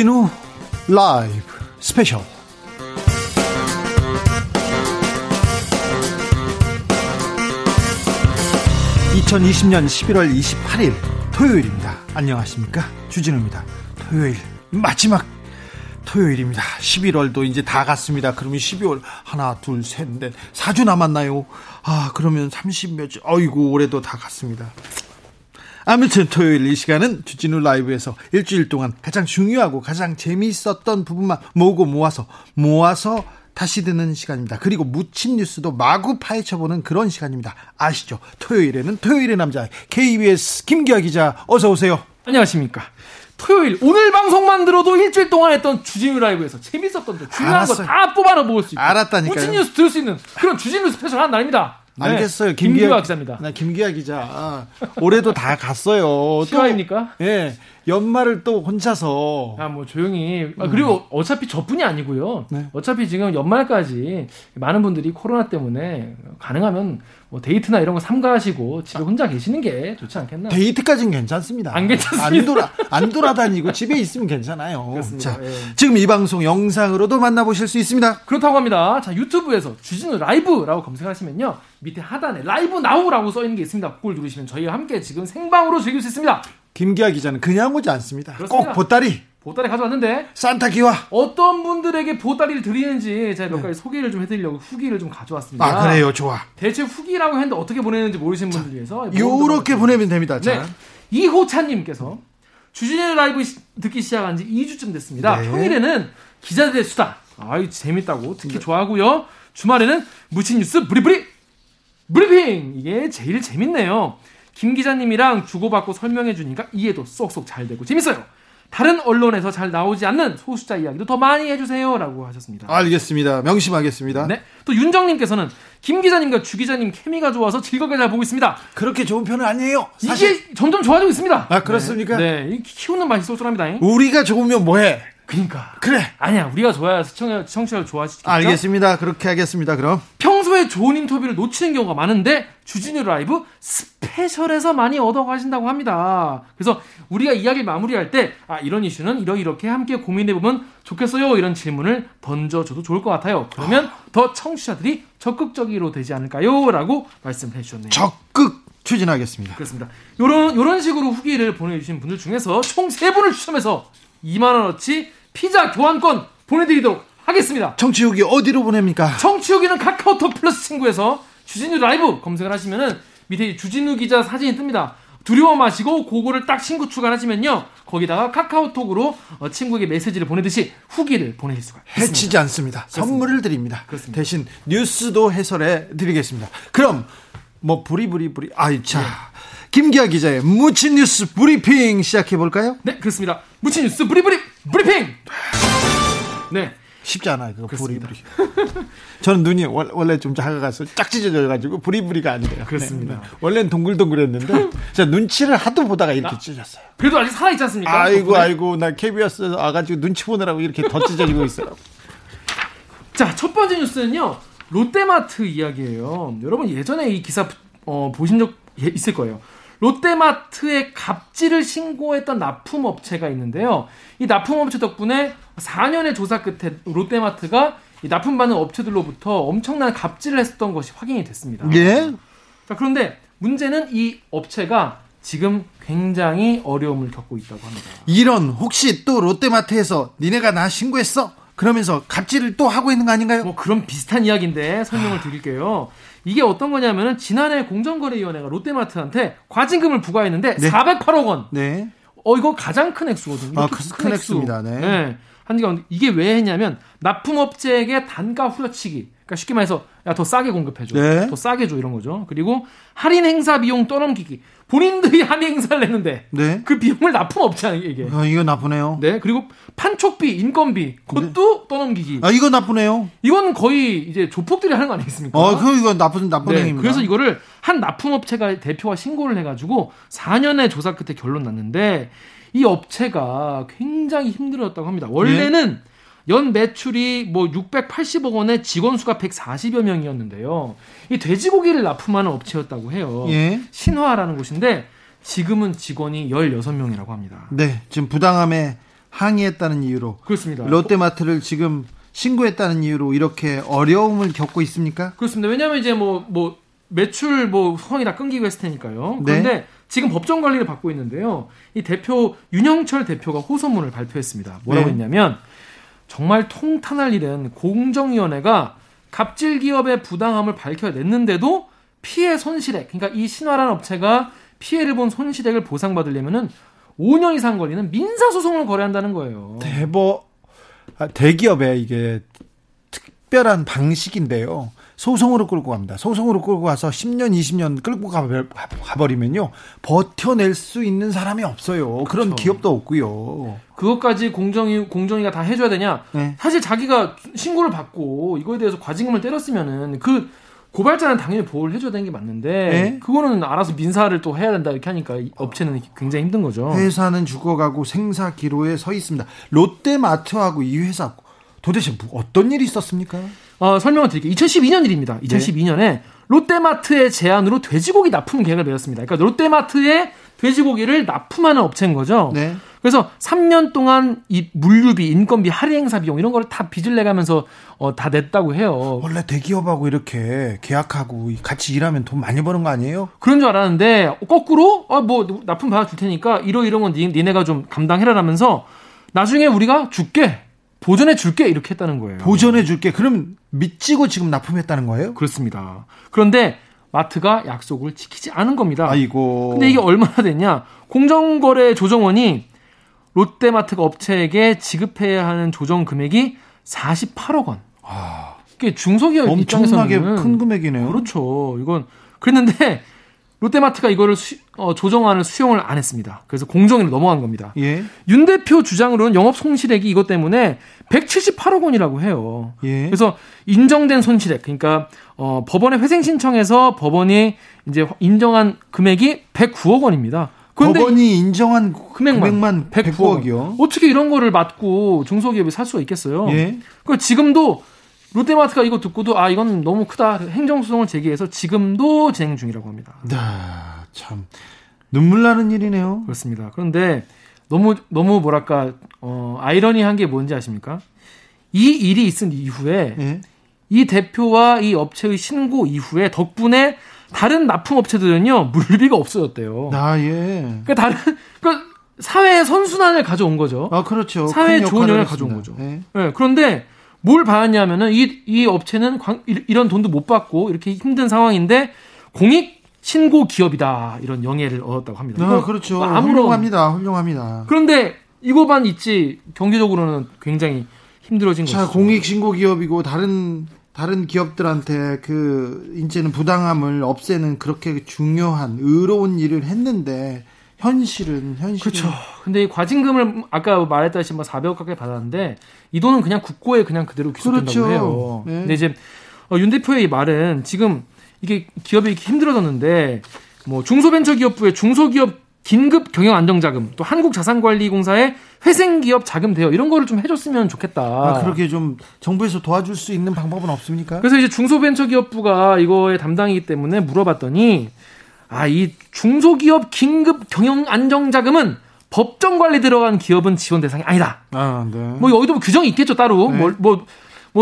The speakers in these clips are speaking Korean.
주진우 라이브 스페셜 2020년 11월 28일 토요일입니다. 안녕하십니까? 주진우입니다. 토요일 마지막 토요일입니다. 11월도 이제 다 갔습니다. 그러면 12월 하나, 둘, 셋, 넷, 4주 남았나요? 아, 그러면 30몇 주, 어이구, 올해도 다 갔습니다. 아무튼 토요일 이 시간은 주진우 라이브에서 일주일 동안 가장 중요하고 가장 재미있었던 부분만 모으고 모아서 모아서 다시 듣는 시간입니다. 그리고 묻힌 뉴스도 마구 파헤쳐보는 그런 시간입니다. 아시죠? 토요일에는 토요일의 남자 KBS 김기화 기자 어서 오세요. 안녕하십니까? 토요일 오늘 방송만 들어도 일주일 동안 했던 주진우 라이브에서 재밌었던 데 중요한 거 다 뽑아서 먹을 수 있고 알았다니까요. 묻힌 뉴스 들을 수 있는 그런 주진우 스페셜 한 날입니다. 네. 알겠어요. 김기화, 김기화 기자입니다. 네, 김기화 기자. 아, 올해도 다 갔어요. 실화입니까? 예. 네, 연말을 또 혼자서. 아, 뭐 조용히. 아, 그리고 음. 어차피 저뿐이 아니고요. 네. 어차피 지금 연말까지 많은 분들이 코로나 때문에 가능하면 뭐 데이트나 이런 거 삼가하시고 집에 혼자 계시는 게 좋지 않겠나? 데이트까지는 괜찮습니다. 안 괜찮습니다. 안, 돌아, 안 돌아다니고 집에 있으면 괜찮아요. 그렇습니다. 자, 예. 지금 이 방송 영상으로도 만나보실 수 있습니다. 그렇다고 합니다. 자, 유튜브에서 주진우 라이브라고 검색하시면요. 밑에 하단에 live now라고 써 있는 게 있습니다. 그걸 누르시면 저희와 함께 지금 생방으로 즐길 수 있습니다. 김기아 기자는 그냥 오지 않습니다. 그렇습니다. 꼭 보따리. 보따리 가져왔는데 산타 기와 어떤 분들에게 보따리를 드리는지 제가 몇 네. 가지 소개를 좀 해드리려고 후기를 좀 가져왔습니다. 아 그래요, 좋아. 대체 후기라고 했는데 어떻게 보내는지 모르시는 분들 위해서 요렇게 보내면 됩니다. 자. 네. 이호찬님께서 주진의 라이브 듣기 시작한 지 2주쯤 됐습니다. 네. 평일에는 기자들의 수다. 아유 재밌다고 특히 네. 좋아하고요. 주말에는 무친 뉴스 브리브리 브리핑 이게 제일 재밌네요. 김 기자님이랑 주고받고 설명해 주니까 이해도 쏙쏙 잘 되고 재밌어요. 다른 언론에서 잘 나오지 않는 소수자 이야기도 더 많이 해주세요라고 하셨습니다. 알겠습니다. 명심하겠습니다. 네. 또 윤정님께서는 김 기자님과 주 기자님 케미가 좋아서 즐겁게 잘 보고 있습니다. 그렇게 좋은 편은 아니에요. 사실... 이게 점점 좋아지고 있습니다. 아 그렇습니까? 네. 네. 키우는 맛이 쏠쏠합니다. 우리가 좋으면 뭐해? 그니까. 그래. 아니야, 우리가 좋아야 시청자, 시청자를 좋아하시겠죠? 알겠습니다. 그렇게 하겠습니다, 그럼. 평소에 좋은 인터뷰를 놓치는 경우가 많은데, 주진우 라이브 스페셜에서 많이 얻어가신다고 합니다. 그래서 우리가 이야기 마무리할 때, 아, 이런 이슈는 이러이렇게 함께 고민해보면 좋겠어요. 이런 질문을 던져줘도 좋을 것 같아요. 그러면 아. 더 청취자들이 적극적으로 되지 않을까요? 라고 말씀해 주셨네요. 적극 추진하겠습니다. 그렇습니다. 요런, 요런 식으로 후기를 보내주신 분들 중에서 총 3분을 추첨해서 2만원어치 피자 교환권 보내드리도록 하겠습니다. 청취 후기 어디로 보냅니까? 청취 후기는 카카오톡 플러스 친구에서 주진우 라이브 검색을 하시면은 밑에 주진우 기자 사진이 뜹니다. 두려워 마시고 그거를 딱 친구 추가하시면요 거기다가 카카오톡으로 어, 친구에게 메시지를 보내듯이 후기를 보내실 수가 있습니다. 해치지 않습니다. 그렇습니다. 선물을 드립니다. 그렇습니다. 대신 뉴스도 해설해 드리겠습니다. 그럼 뭐 부리부리부리 아이 자 네. 김기화 기자의 묻힌 뉴스 브리핑 시작해 볼까요? 네 그렇습니다. 묻힌 뉴스 브리브리 브리핑. 네. 쉽지 않아요. 그거 부리 부리. 저는 눈이 원래 좀 작아가서 짝 찢어져가지고 부리부리가 안 돼요. 그렇습니다. 네, 네. 원래는 동글동글했는데 제가 눈치를 하도 보다가 이렇게 아, 찢어졌어요. 그래도 아직 살아있지 않습니까? 아이고 덕분에? 아이고 나 KBS 와가지고 눈치 보느라고 이렇게 더 찢어지고 있어요. 자 첫 번째 뉴스는요 롯데마트 이야기예요. 여러분 예전에 이 기사 어, 보신 적 있을 거예요. 롯데마트에 갑질을 신고했던 납품업체가 있는데요. 이 납품업체 덕분에 4년의 조사 끝에 롯데마트가 이 납품받는 업체들로부터 엄청난 갑질을 했었던 것이 확인이 됐습니다. 예. 자, 그런데 문제는 이 업체가 지금 굉장히 어려움을 겪고 있다고 합니다. 이런 혹시 또 롯데마트에서 니네가 나 신고했어? 그러면서 갑질을 또 하고 있는 거 아닌가요? 뭐 그런 비슷한 이야기인데 설명을 아. 드릴게요. 이게 어떤 거냐면은 지난해 공정거래위원회가 롯데마트한테 과징금을 부과했는데 네. 408억 원. 네. 어 이거 가장 큰 액수거든요. 아, 큰, 큰 액수입니다. 네. 네. 한가 이게 왜 했냐면 납품업체에게 단가 후려치기. 그러니까 쉽게 말해서 야 더 싸게 공급해줘, 네. 더 싸게 줘 이런 거죠. 그리고 할인 행사 비용 떠넘기기. 본인들이 할인 행사를 냈는데 네. 그 비용을 납품 업체야 이게. 아 이거 나쁘네요. 네 그리고 판촉비, 인건비 그것도 네. 떠넘기기. 아 이거 나쁘네요. 이건 거의 이제 조폭들이 하는 거 아니겠습니까? 어, 그 이거 나쁜 나쁜 네, 행위입니다. 그래서 이거를 한 납품 업체가 대표와 신고를 해 가지고 4년의 조사 끝에 결론 났는데 이 업체가 굉장히 힘들었다고 합니다. 원래는 네. 연 매출이 뭐 680억 원에 직원 수가 140여 명이었는데요. 이 돼지고기를 납품하는 업체였다고 해요. 예. 신화라는 곳인데 지금은 직원이 16명이라고 합니다. 네, 지금 부당함에 항의했다는 이유로 그렇습니다. 롯데마트를 지금 신고했다는 이유로 이렇게 어려움을 겪고 있습니까? 그렇습니다. 왜냐하면 이제 뭐뭐 뭐 매출 뭐 소원이 다 끊기고 했을 테니까요. 그런데 네. 지금 법정 관리를 받고 있는데요. 이 대표 윤영철 대표가 호소문을 발표했습니다. 뭐라고 네. 했냐면 정말 통탄할 일은 공정위원회가 갑질 기업의 부당함을 밝혀냈는데도 피해 손실액, 그러니까 이 신화란 업체가 피해를 본 손실액을 보상받으려면은 5년 이상 걸리는 민사소송을 거래한다는 거예요. 대법, 아, 대기업에 이게 특별한 방식인데요. 소송으로 끌고 갑니다. 소송으로 끌고 가서 10년, 20년 끌고 가버리면요. 버텨낼 수 있는 사람이 없어요. 그런 그렇죠. 기업도 없고요. 그것까지 공정위, 공정위가 다 해줘야 되냐? 네. 사실 자기가 신고를 받고 이거에 대해서 과징금을 때렸으면은 그 고발자는 당연히 보호를 해줘야 되는 게 맞는데 네? 그거는 알아서 민사를 또 해야 된다 이렇게 하니까 업체는 굉장히 힘든 거죠. 회사는 죽어가고 생사 기로에 서 있습니다. 롯데마트하고 이 회사 도대체 뭐 어떤 일이 있었습니까? 어, 설명을 드릴게요. 2012년 일입니다. 2012년에 네. 롯데마트의 제안으로 돼지고기 납품 계획을 맺었습니다. 그러니까 롯데마트에 돼지고기를 납품하는 업체인 거죠. 네. 그래서 3년 동안 이 물류비, 인건비, 할인 행사 비용 이런 걸 다 빚을 내가면서 어, 다 냈다고 해요. 원래 대기업하고 이렇게 계약하고 같이 일하면 돈 많이 버는 거 아니에요? 그런 줄 알았는데 거꾸로 어, 뭐 납품 받아줄 테니까 이러 이런 건 니, 니네가 좀 감당해라라면서 나중에 우리가 줄게 보전해 줄게 이렇게 했다는 거예요. 보전해 줄게. 그럼 믿지고 지금 납품했다는 거예요? 그렇습니다. 그런데 마트가 약속을 지키지 않은 겁니다. 아이고. 근데 이게 얼마나 됐냐? 공정거래 조정원이 롯데마트가 업체에게 지급해야 하는 조정 금액이 48억 원. 아. 이게 중소기업 엄청나게 입장에서는 큰 금액이네요. 그렇죠. 이건 그랬는데 롯데마트가 이거를 수, 어, 조정안을 수용을 안 했습니다. 그래서 공정위로 넘어간 겁니다. 예. 윤 대표 주장으로는 영업 손실액이 이것 때문에 178억 원이라고 해요. 예. 그래서 인정된 손실액, 그러니까 어, 법원에 회생 신청해서 법원이 이제 인정한 금액이 109억 원입니다. 법원이 인정한 금액만, 금액만 109억. 이요 어떻게 이런 거를 맞고 중소기업이 살 수가 있겠어요? 예. 그 지금도 롯데마트가 이거 듣고도 아 이건 너무 크다 행정소송을 제기해서 지금도 진행 중이라고 합니다. 아, 참 눈물 나는 일이네요. 그렇습니다. 그런데 너무 너무 뭐랄까 어, 아이러니한 게 뭔지 아십니까? 이 일이 있은 이후에 예? 이 대표와 이 업체의 신고 이후에 덕분에 다른 납품 업체들은요 물비가 없어졌대요. 아 예. 그러니까 다른 그러니까 사회의 선순환을 가져온 거죠. 아 그렇죠. 사회에 좋은 영향을 가져온 거죠. 예. 네, 그런데 뭘 봐왔냐면은 이, 이 업체는 광, 이런 돈도 못 받고 이렇게 힘든 상황인데 공익 신고 기업이다 이런 영예를 얻었다고 합니다. 아, 그렇죠. 아무런 훌륭합니다. 훌륭합니다. 그런데 이거만 있지 경제적으로는 굉장히 힘들어진 거죠. 자, 공익 신고 기업이고 다른 다른 기업들한테 그 이제는 부당함을 없애는 그렇게 중요한 의로운 일을 했는데 현실은 현실. 그렇죠. 근데 이 과징금을 아까 말했다시피 뭐 400억 가까이 받았는데 이 돈은 그냥 국고에 그냥 그대로 귀속된다고 그렇죠. 해요. 네. 근데 이제 어, 윤 대표의 이 말은 지금 이게 기업이 이렇게 힘들어졌는데 뭐 중소벤처기업부의 중소기업 긴급 경영 안정자금 또 한국자산관리공사의 회생기업 자금 대여 이런 거를 좀 해줬으면 좋겠다. 아, 그렇게 좀 정부에서 도와줄 수 있는 방법은 없습니까? 그래서 이제 중소벤처기업부가 이거의 담당이기 때문에 물어봤더니 아, 이 중소기업 긴급 경영 안정 자금은 법정 관리 들어간 기업은 지원 대상이 아니다. 아, 네. 뭐 여기도 뭐 규정이 있겠죠 따로. 네. 뭐, 뭐, 뭐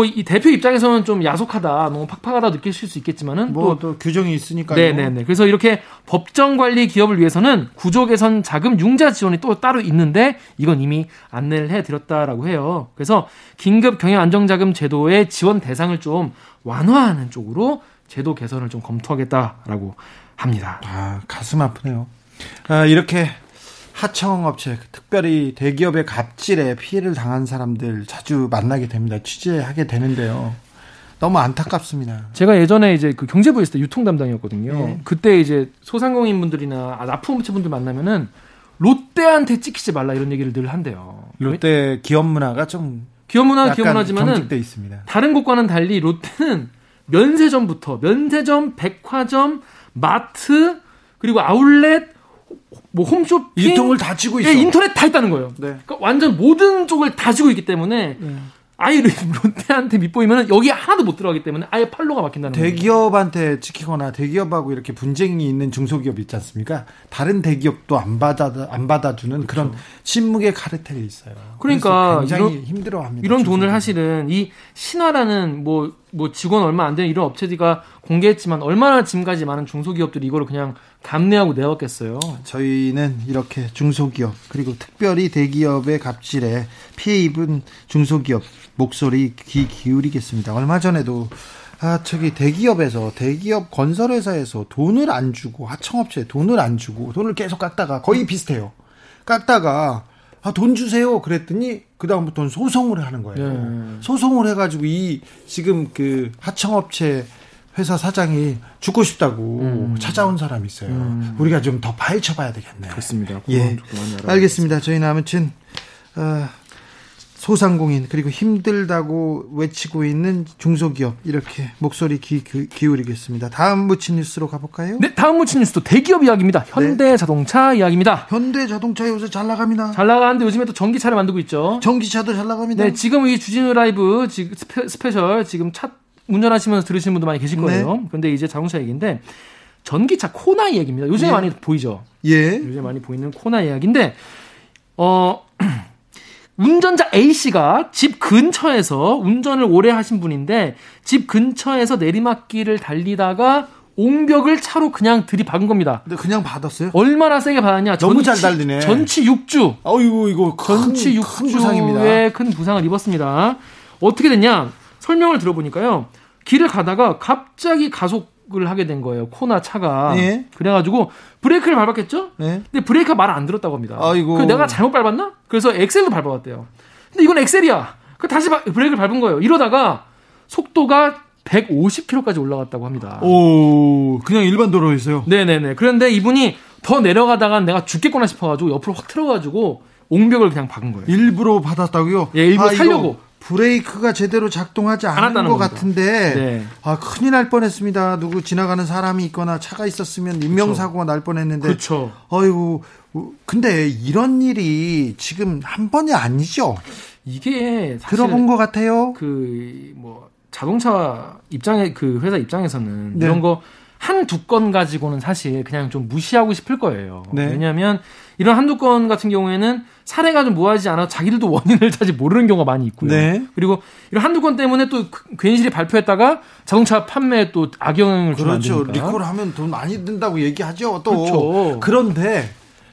이 대표 입장에서는 좀 야속하다, 너무 팍팍하다 느끼실 수 있겠지만은 뭐 또, 또 규정이 있으니까요. 네네네. 그래서 이렇게 법정 관리 기업을 위해서는 구조 개선 자금 융자 지원이 또 따로 있는데 이건 이미 안내를 해드렸다라고 해요. 그래서 긴급 경영 안정자금 제도의 지원 대상을 좀 완화하는 쪽으로 제도 개선을 좀 검토하겠다라고 합니다. 아, 가슴 아프네요. 아, 이렇게 하청업체, 특별히 대기업의 갑질에 피해를 당한 사람들 자주 만나게 됩니다. 취재하게 되는데요. 너무 안타깝습니다. 제가 예전에 이제 그 경제부에 있을 때 유통 담당이었거든요. 네. 그때 이제 소상공인 분들이나 납품업체 분들 만나면은 롯데한테 찍히지 말라 이런 얘기를 늘 한대요. 롯데 기업 문화가 좀 기업 문화 기업 문화지만은 다른 곳과는 달리 롯데는 면세점부터 면세점, 백화점, 마트 그리고 아울렛 뭐 홈쇼핑 유통을 다 쥐고 있어. 예, 인터넷 다 있다는 거예요. 네. 그러니까 완전 모든 쪽을 다 쥐고 있기 때문에 네. 아예 롯데한테 밑보이면 여기 하나도 못 들어가기 때문에 아예 팔로가 막힌다는 거예요. 대기업한테 찍히거나 대기업하고 이렇게 분쟁이 있는 중소기업 있지 않습니까? 다른 대기업도 안 받아 안 받아주는 그렇죠. 그런 침묵의 카르텔이 있어요. 그러니까 굉장히 이런, 힘들어합니다. 이런 돈을 사실은 이 신화라는 뭐뭐 직원 얼마 안 되는 이런 업체들과 공개했지만 얼마나 지금까지 많은 중소기업들이 이거를 그냥 감내하고 내왔겠어요. 저희는 이렇게 중소기업 그리고 특별히 대기업의 갑질에 피해 입은 중소기업 목소리 귀 기울이겠습니다. 얼마 전에도 아 저기 대기업에서 대기업 건설회사에서 돈을 안 주고 하청업체에 돈을 안 주고 돈을 계속 깎다가 거의 비슷해요. 깎다가 아, 돈 주세요. 그랬더니 그다음부터는 소송을 하는 거예요. 네. 소송을 해 가지고 이 지금 그 하청업체 회사 사장이 죽고 싶다고 음. 찾아온 사람이 있어요. 음. 우리가 좀 더 파헤쳐 봐야 되겠네요. 그렇습니다. 예. 알겠습니다. 저희는 아무튼 어, 소상공인 그리고 힘들다고 외치고 있는 중소기업 이렇게 목소리 기, 기, 울이겠습니다 다음 무친 뉴스로 가볼까요? 네, 다음 무친 뉴스도 대기업 이야기입니다. 현대자동차 네. 이야기입니다. 현대자동차 요새 잘 나갑니다. 잘 나가는데 요즘에 또 전기차를 만들고 있죠. 전기차도 잘 나갑니다. 네, 지금 이 주진우 라이브 지금 스페, 셜 지금 차 운전하시면서 들으시는 분도 많이 계실 네. 거예요. 네. 그런데 이제 자동차 얘기인데 전기차 코나 이야기입니다. 요즘에 예. 많이 보이죠. 예. 요즘에 많이 보이는 코나 이야기인데 어. 운전자 A씨가 집 근처에서 운전을 오래 하신 분인데 집 근처에서 내리막길을 달리다가 옹벽을 차로 그냥 들이박은 겁니다. 근데 그냥 받았어요? 얼마나 세게 받았냐? 너무 전치, 잘 달리네. 전치 6주. 어이구 이거 큰, 전치 6주의 큰 부상입니다. 큰 부상을 입었습니다. 어떻게 됐냐? 설명을 들어보니까요. 길을 가다가 갑자기 가속 을 하게 된 거예요. 코나 차가. 예. 그래가지고 브레이크를 밟았겠죠? 예. 근데 브레이크가 말안 들었다고 합니다. 아이고. 그 내가 잘못 밟았나? 그래서 엑셀도 밟아봤대요. 근데 이건 엑셀이야. 그 다시 브레이크를 밟은 거예요. 이러다가 속도가 150km까지 올라갔다고 합니다. 오, 그냥 일반 도로였어요? 네네네. 그런데 이분이 더 내려가다가 내가 죽겠구나 싶어가지고 옆으로 확 틀어가지고 옹벽을 그냥 박은 거예요. 일부러 받았다고요? 예, 일부러 아, 살려고. 브레이크가 제대로 작동하지 않은 것 겁니다. 같은데 네. 아 큰일 날 뻔했습니다. 누구 지나가는 사람이 있거나 차가 있었으면 인명사고가 날 뻔했는데 그렇죠. 어이구 근데 이런 일이 지금 한 번이 아니죠. 이게 들어본 것 같아요. 그 뭐 자동차 입장에 그 회사 입장에서는 네. 이런 거 한 두 건 가지고는 사실 그냥 좀 무시하고 싶을 거예요. 네. 왜냐하면 이런 한두 건 같은 경우에는 사례가 좀 모아지지 않아 자기들도 원인을 사실 모르는 경우가 많이 있고요. 네. 그리고 이런 한두 건 때문에 또그 괜시리 발표했다가 자동차 판매에 또 악영향을 주는 그렇죠. 리콜 하면 돈 많이 든다고 얘기하죠. 또 그렇죠. 그런데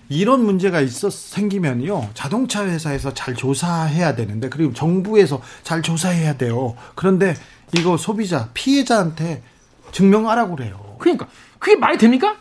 이런 문제가 있어 생기면요 자동차 회사에서 잘 조사해야 되는데 그리고 정부에서 잘 조사해야 돼요. 그런데 이거 소비자 피해자한테 증명하라고 그래요. 그러니까 그게 말이 됩니까?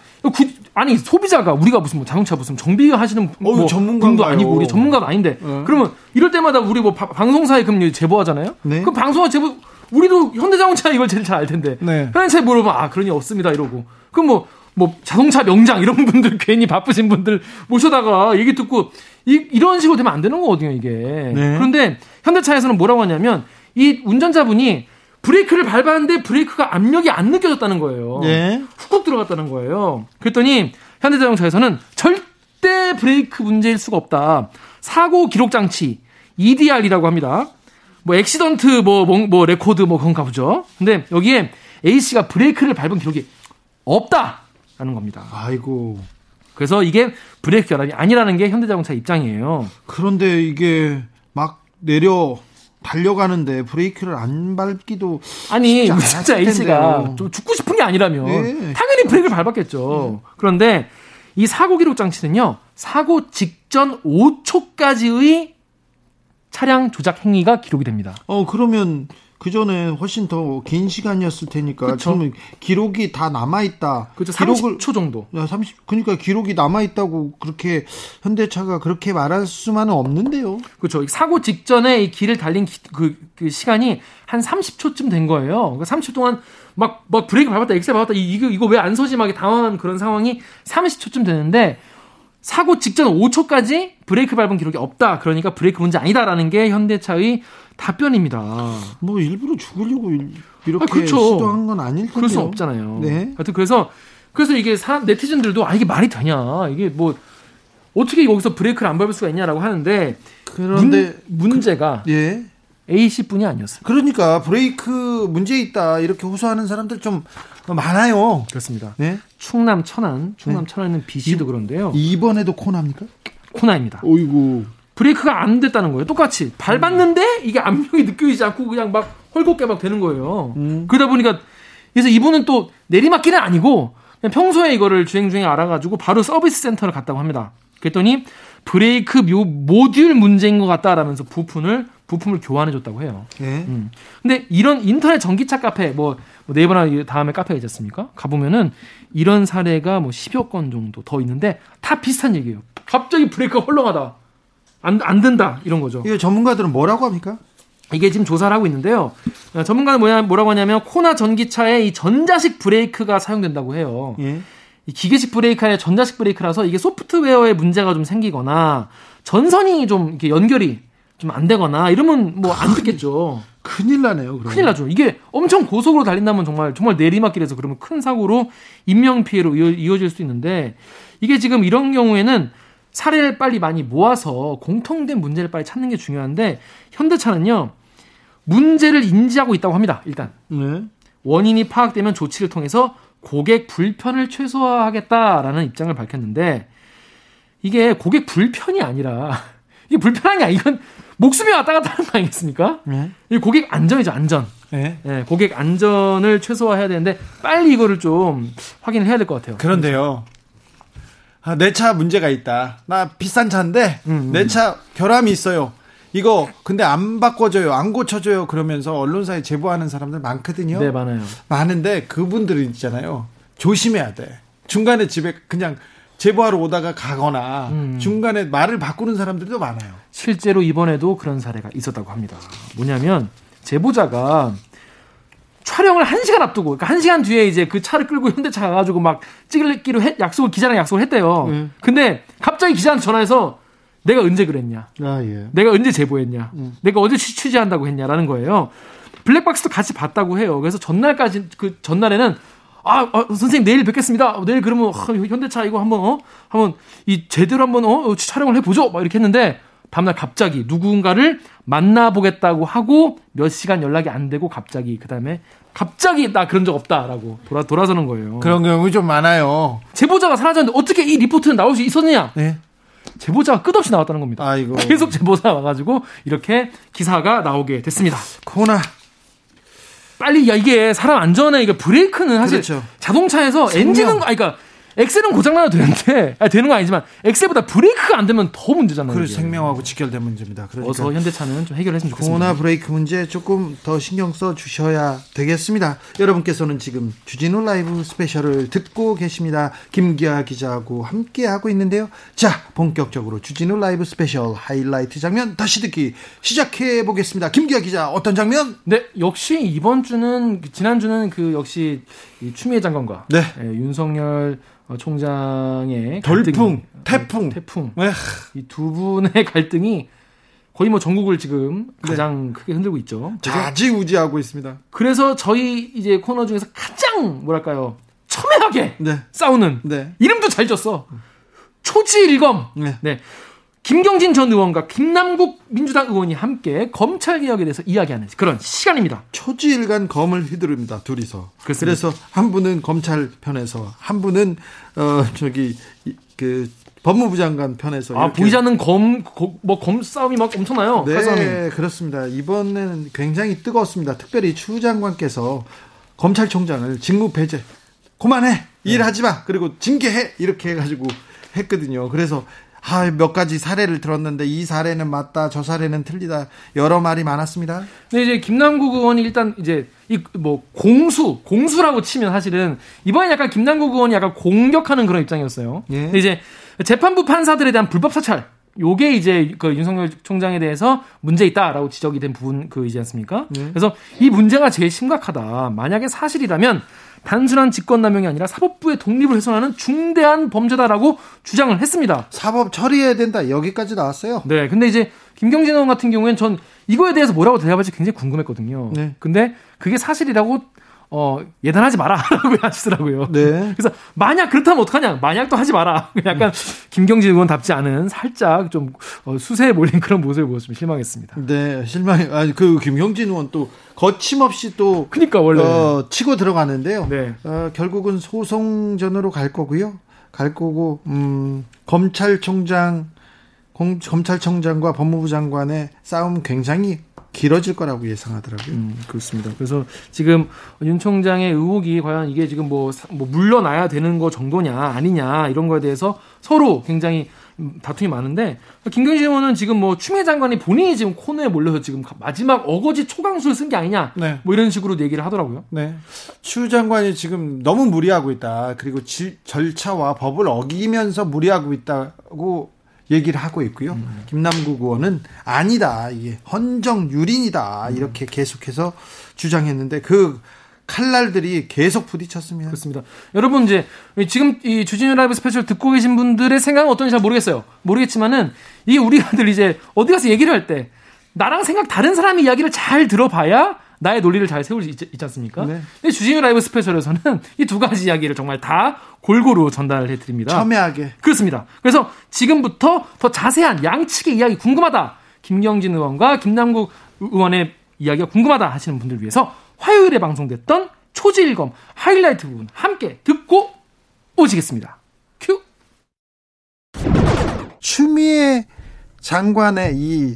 아니 소비자가 우리가 무슨 뭐 자동차 무슨 정비하시는 뭐 전문가도 아니고 우리 전문가도 아닌데 네. 그러면 이럴 때마다 우리 뭐 바, 방송사에 그럼 제보하잖아요. 네. 그럼 방송사 제보 우리도 현대자동차 이걸 제일 잘 알 텐데 네. 현대차 물어보면 아 그러니 없습니다 이러고 그럼 뭐뭐 뭐 자동차 명장 이런 분들 괜히 바쁘신 분들 모셔다가 얘기 듣고 이, 이런 식으로 되면 안 되는 거거든요 이게. 네. 그런데 현대차에서는 뭐라고 하냐면 이 운전자분이 브레이크를 밟았는데 브레이크가 압력이 안 느껴졌다는 거예요. 네. 훅훅 들어갔다는 거예요. 그랬더니 현대자동차에서는 절대 브레이크 문제일 수가 없다. 사고 기록 장치 EDR이라고 합니다. 뭐 accident 뭐, 뭐, 뭐 레코드 뭐 그런가 보죠. 근데 여기에 A 씨가 브레이크를 밟은 기록이 없다라는 겁니다. 아이고. 그래서 이게 브레이크 결함이 아니라는 게 현대자동차 입장이에요. 그런데 이게 막 내려 달려가는데 브레이크를 안 밟기도 아니 진짜 A 씨가 좀 죽고 싶은 게 아니라면 네. 당연히 브레이크를 밟았겠죠. 네. 그런데 이 사고 기록 장치는요 사고 직전 5초까지의 차량 조작 행위가 기록이 됩니다. 어 그러면 그 전에 훨씬 더 긴 시간이었을 테니까 그쵸? 그러면 기록이 다 남아 있다. 그렇죠. 30초 정도. 야, 30 그러니까 기록이 남아 있다고 그렇게 현대차가 그렇게 말할 수만은 없는데요. 그렇죠. 사고 직전에 이 길을 달린 기, 그, 그 시간이 한 30초쯤 된 거예요. 그러니까 30초 동안 막, 막 브레이크 밟았다, 엑셀 밟았다, 이거, 이거 왜 안 서지? 막 당황한 그런 상황이 30초쯤 되는데 사고 직전 5초까지 브레이크 밟은 기록이 없다. 그러니까 브레이크 문제 아니다라는 게 현대차의 답변입니다. 뭐 일부러 죽으려고 이렇게 아, 그렇죠. 시도한 건 아닐 텐데요. 그럴 수 없잖아요. 네. 하여튼 그래서 그래서 이게 사람 네티즌들도 아 이게 말이 되냐 이게 뭐 어떻게 여기서 브레이크를 안 밟을 수가 있냐라고 하는데 그런데 문, 제가 그, 예. A 씨 뿐이 아니었습니다. 그러니까 브레이크 문제 있다 이렇게 호소하는 사람들 좀 많아요. 그렇습니다. 네. 충남 천안, 충남 네. 천안은 B 씨도 그런데요. 이번에도 코나입니까? 코나입니다. 오이구. 브레이크가 안 됐다는 거예요. 똑같이 밟았는데 이게 압력이 느껴지지 않고 그냥 막 헐겁게 막 되는 거예요. 음. 그러다 보니까 그래서 이분은 또 내리막길은 아니고 그냥 평소에 이거를 주행 중에 알아가지고 바로 서비스 센터를 갔다고 합니다. 그랬더니 브레이크 묘, 모듈 문제인 것 같다라면서 부품을 부품을 교환해 줬다고 해요. 네. 음. 근데 이런 인터넷 전기차 카페 뭐, 뭐 네이버나 다음에 카페가 있지 않습니까? 가보면은 이런 사례가 뭐 10여 건 정도 더 있는데 다 비슷한 얘기예요. 갑자기 브레이크가 헐렁하다. 안, 안 된다. 이런 거죠. 이게 전문가들은 뭐라고 합니까? 이게 지금 조사를 하고 있는데요. 어, 전문가는 뭐냐, 뭐라고 하냐면 코나 전기차에 이 전자식 브레이크가 사용된다고 해요. 예. 이 기계식 브레이크 아니라 전자식 브레이크라서 이게 소프트웨어에 문제가 좀 생기거나 전선이 좀 이렇게 연결이 좀 안 되거나 이러면 뭐 안 듣겠죠. 큰일 나네요. 그럼. 큰일 나죠. 이게 엄청 고속으로 달린다면 정말 정말 내리막길에서 그러면 큰 사고로 인명 피해로 이어, 질수 있는데 이게 지금 이런 경우에는 사례를 빨리 많이 모아서 공통된 문제를 빨리 찾는 게 중요한데 현대차는요 문제를 인지하고 있다고 합니다. 일단 네. 원인이 파악되면 조치를 통해서 고객 불편을 최소화하겠다라는 입장을 밝혔는데 이게 고객 불편이 아니라 이게 아니라 이건 목숨이 왔다 갔다 하는 거 아니겠습니까? 네. 이 고객 안전이죠 안전. 네. 네. 고객 안전을 최소화해야 되는데 빨리 이거를 좀 확인을 해야 될 것 같아요. 그런데요. 아, 내 차 문제가 있다. 나 비싼 차인데 음, 음. 내 차 결함이 있어요. 이거 근데 안 바꿔줘요, 안 고쳐줘요. 그러면서 언론사에 제보하는 사람들 많거든요. 네, 많아요. 많은데 그분들은 있잖아요. 조심해야 돼. 중간에 집에 그냥 제보하러 오다가 가거나 음. 중간에 말을 바꾸는 사람들도 많아요. 실제로 이번에도 그런 사례가 있었다고 합니다. 뭐냐면 제보자가 촬영을 한 시간 앞두고, 그러니까 한 시간 뒤에 이제 그 차를 끌고 현대차 가가지고 막 찍기로 했, 약속을 기자랑 약속을 했대요. 음. 근데 갑자기 기자한테 전화해서 내가 언제 그랬냐? 아, 예. 내가 언제 제보했냐? 음. 내가 어제 취재한다고 했냐라는 거예요. 블랙박스도 같이 봤다고 해요. 그래서 전날까지 그 전날에는 아, 아 선생님 내일 뵙겠습니다. 내일 그러면 어, 현대차 이거 한번 어 한번 이 제대로 한번 어 촬영을 해보죠. 막 이렇게 했는데 다음날 갑자기 누군가를 만나보겠다고 하고 몇 시간 연락이 안 되고 갑자기 그 다음에 갑자기 나 그런 적 없다라고 돌아 돌아서는 거예요. 그런 경우 좀 많아요. 제보자가 사라졌는데 어떻게 이 리포트는 나올 수 있었느냐? 네. 제보자가 끝없이 나왔다는 겁니다. 아이고. 계속 제보자 와가지고 이렇게 기사가 나오게 됐습니다. 코나. 빨리 야 이게 사람 안전에 이게 브레이크는 사실 그렇죠. 자동차에서 생명. 엔진은 아니 그러니까 엑셀은 고장나도 되는데 아니, 되는 건 아니지만 엑셀보다 브레이크가 안 되면 더 문제잖아요. 그래 생명하고 직결된 문제입니다. 그러니까 어서 현대차는 좀 해결했으면 좋겠습니다. 코나 브레이크 문제 조금 더 신경 써 주셔야 되겠습니다. 여러분께서는 지금 주진우 라이브 스페셜을 듣고 계십니다. 김기화 기자하고 함께 하고 있는데요. 자 본격적으로 주진우 라이브 스페셜 하이라이트 장면 다시 듣기 시작해 보겠습니다. 김기화 기자 어떤 장면? 네 역시 이번 주는 지난 주는 그 역시 이 추미애 장관과 네. 예, 윤석열 어, 총장의 돌풍, 태풍, 태풍 네. 이두 분의 갈등이 거의 뭐 전국을 지금 네. 가장 네. 크게 흔들고 있죠. 좌지우지하고 있습니다. 그래서 저희 이제 코너 중에서 가장 뭐랄까요 첨예하게 네. 싸우는 네. 이름도 잘 졌어. 초지일검. 네. 네. 김경진 전 의원과 김남국 민주당 의원이 함께 검찰 개혁에 대해서 이야기하는 그런 시간입니다. 초지일간 검을 휘두릅니다. 둘이서. 그렇습니다. 그래서 한 분은 검찰 편에서 한 분은 어 저기 그 법무부 장관 편에서 아 보이지 않는 검뭐검 싸움이 막 엄청나요. 네, 칼싸움이. 그렇습니다. 이번에는 굉장히 뜨거웠습니다. 특별히 추 장관께서 검찰총장을 직무 배제 그만해 네. 일하지 마 그리고 징계해 이렇게 해가지고 했거든요. 그래서 아, 몇 가지 사례를 들었는데 이 사례는 맞다, 저 사례는 틀리다 여러 말이 많았습니다. 네, 이제 김남국 의원이 일단 이제 이 뭐 공수, 공수라고 치면 사실은 이번에 약간 김남국 의원이 약간 공격하는 그런 입장이었어요. 예. 근데 이제 재판부 판사들에 대한 불법 사찰 요게 이제 그 윤석열 총장에 대해서 문제 있다라고 지적이 된 부분 그이지 않습니까? 네. 그래서 이 문제가 제일 심각하다. 만약에 사실이라면 단순한 직권남용이 아니라 사법부의 독립을 훼손하는 중대한 범죄다라고 주장을 했습니다. 사법 처리해야 된다. 여기까지 나왔어요. 네. 근데 이제 김경진 의원 같은 경우에는 전 이거에 대해서 뭐라고 대답할지 굉장히 궁금했거든요. 네. 근데 그게 사실이라고 어, 예단하지 마라라고 하시더라고요. 네. 그래서 만약 그렇다면 어떡하냐? 만약 또 하지 마라. 약간 김경진 의원답지 않은 살짝 좀 어, 수세에 몰린 그런 모습을 보았으면 실망했습니다. 네, 실망. 아니 그 김경진 의원 또 거침없이 또 그니까 원래 어, 치고 들어가는데요. 네. 어, 결국은 소송전으로 갈 거고요. 갈 거고 음, 검찰총장 공, 검찰청장과 법무부 장관의 싸움 굉장히 길어질 거라고 예상하더라고요. 음, 그렇습니다. 그래서 지금 윤 총장의 의혹이 과연 이게 지금 뭐, 뭐 물러나야 되는 거 정도냐 아니냐 이런 거에 대해서 서로 굉장히 다툼이 많은데 김경진 의원은 지금 뭐 추미애 장관이 본인이 지금 코너에 몰려서 지금 마지막 어거지 초강수를 쓴 게 아니냐 네. 뭐 이런 식으로 얘기를 하더라고요. 네. 추 장관이 지금 너무 무리하고 있다. 그리고 지, 절차와 법을 어기면서 무리하고 있다고 얘기를 하고 있고요. 음. 김남국 의원은 아니다. 이게 헌정 유린이다. 이렇게 계속해서 주장했는데 그 칼날들이 계속 부딪혔습니다. 그렇습니다. 여러분 이제 지금 이 주진우 라이브 스페셜 듣고 계신 분들의 생각은 어떤지 잘 모르겠어요. 모르겠지만은 이게 우리가들 이제 어디 가서 얘기를 할 때 나랑 생각 다른 사람의 이야기를 잘 들어봐야 나의 논리를 잘 세울 수 있, 지 않습니까? 네. 근데 주진우 라이브 스페셜에서는 이 두 가지 이야기를 정말 다 골고루 전달을 해드립니다. 첨예하게. 그렇습니다. 그래서 지금부터 더 자세한 양측의 이야기 궁금하다. 김경진 의원과 김남국 의원의 이야기가 궁금하다 하시는 분들 위해서 화요일에 방송됐던 초지일검 하이라이트 부분 함께 듣고 오시겠습니다. 큐. 추미애 장관의 이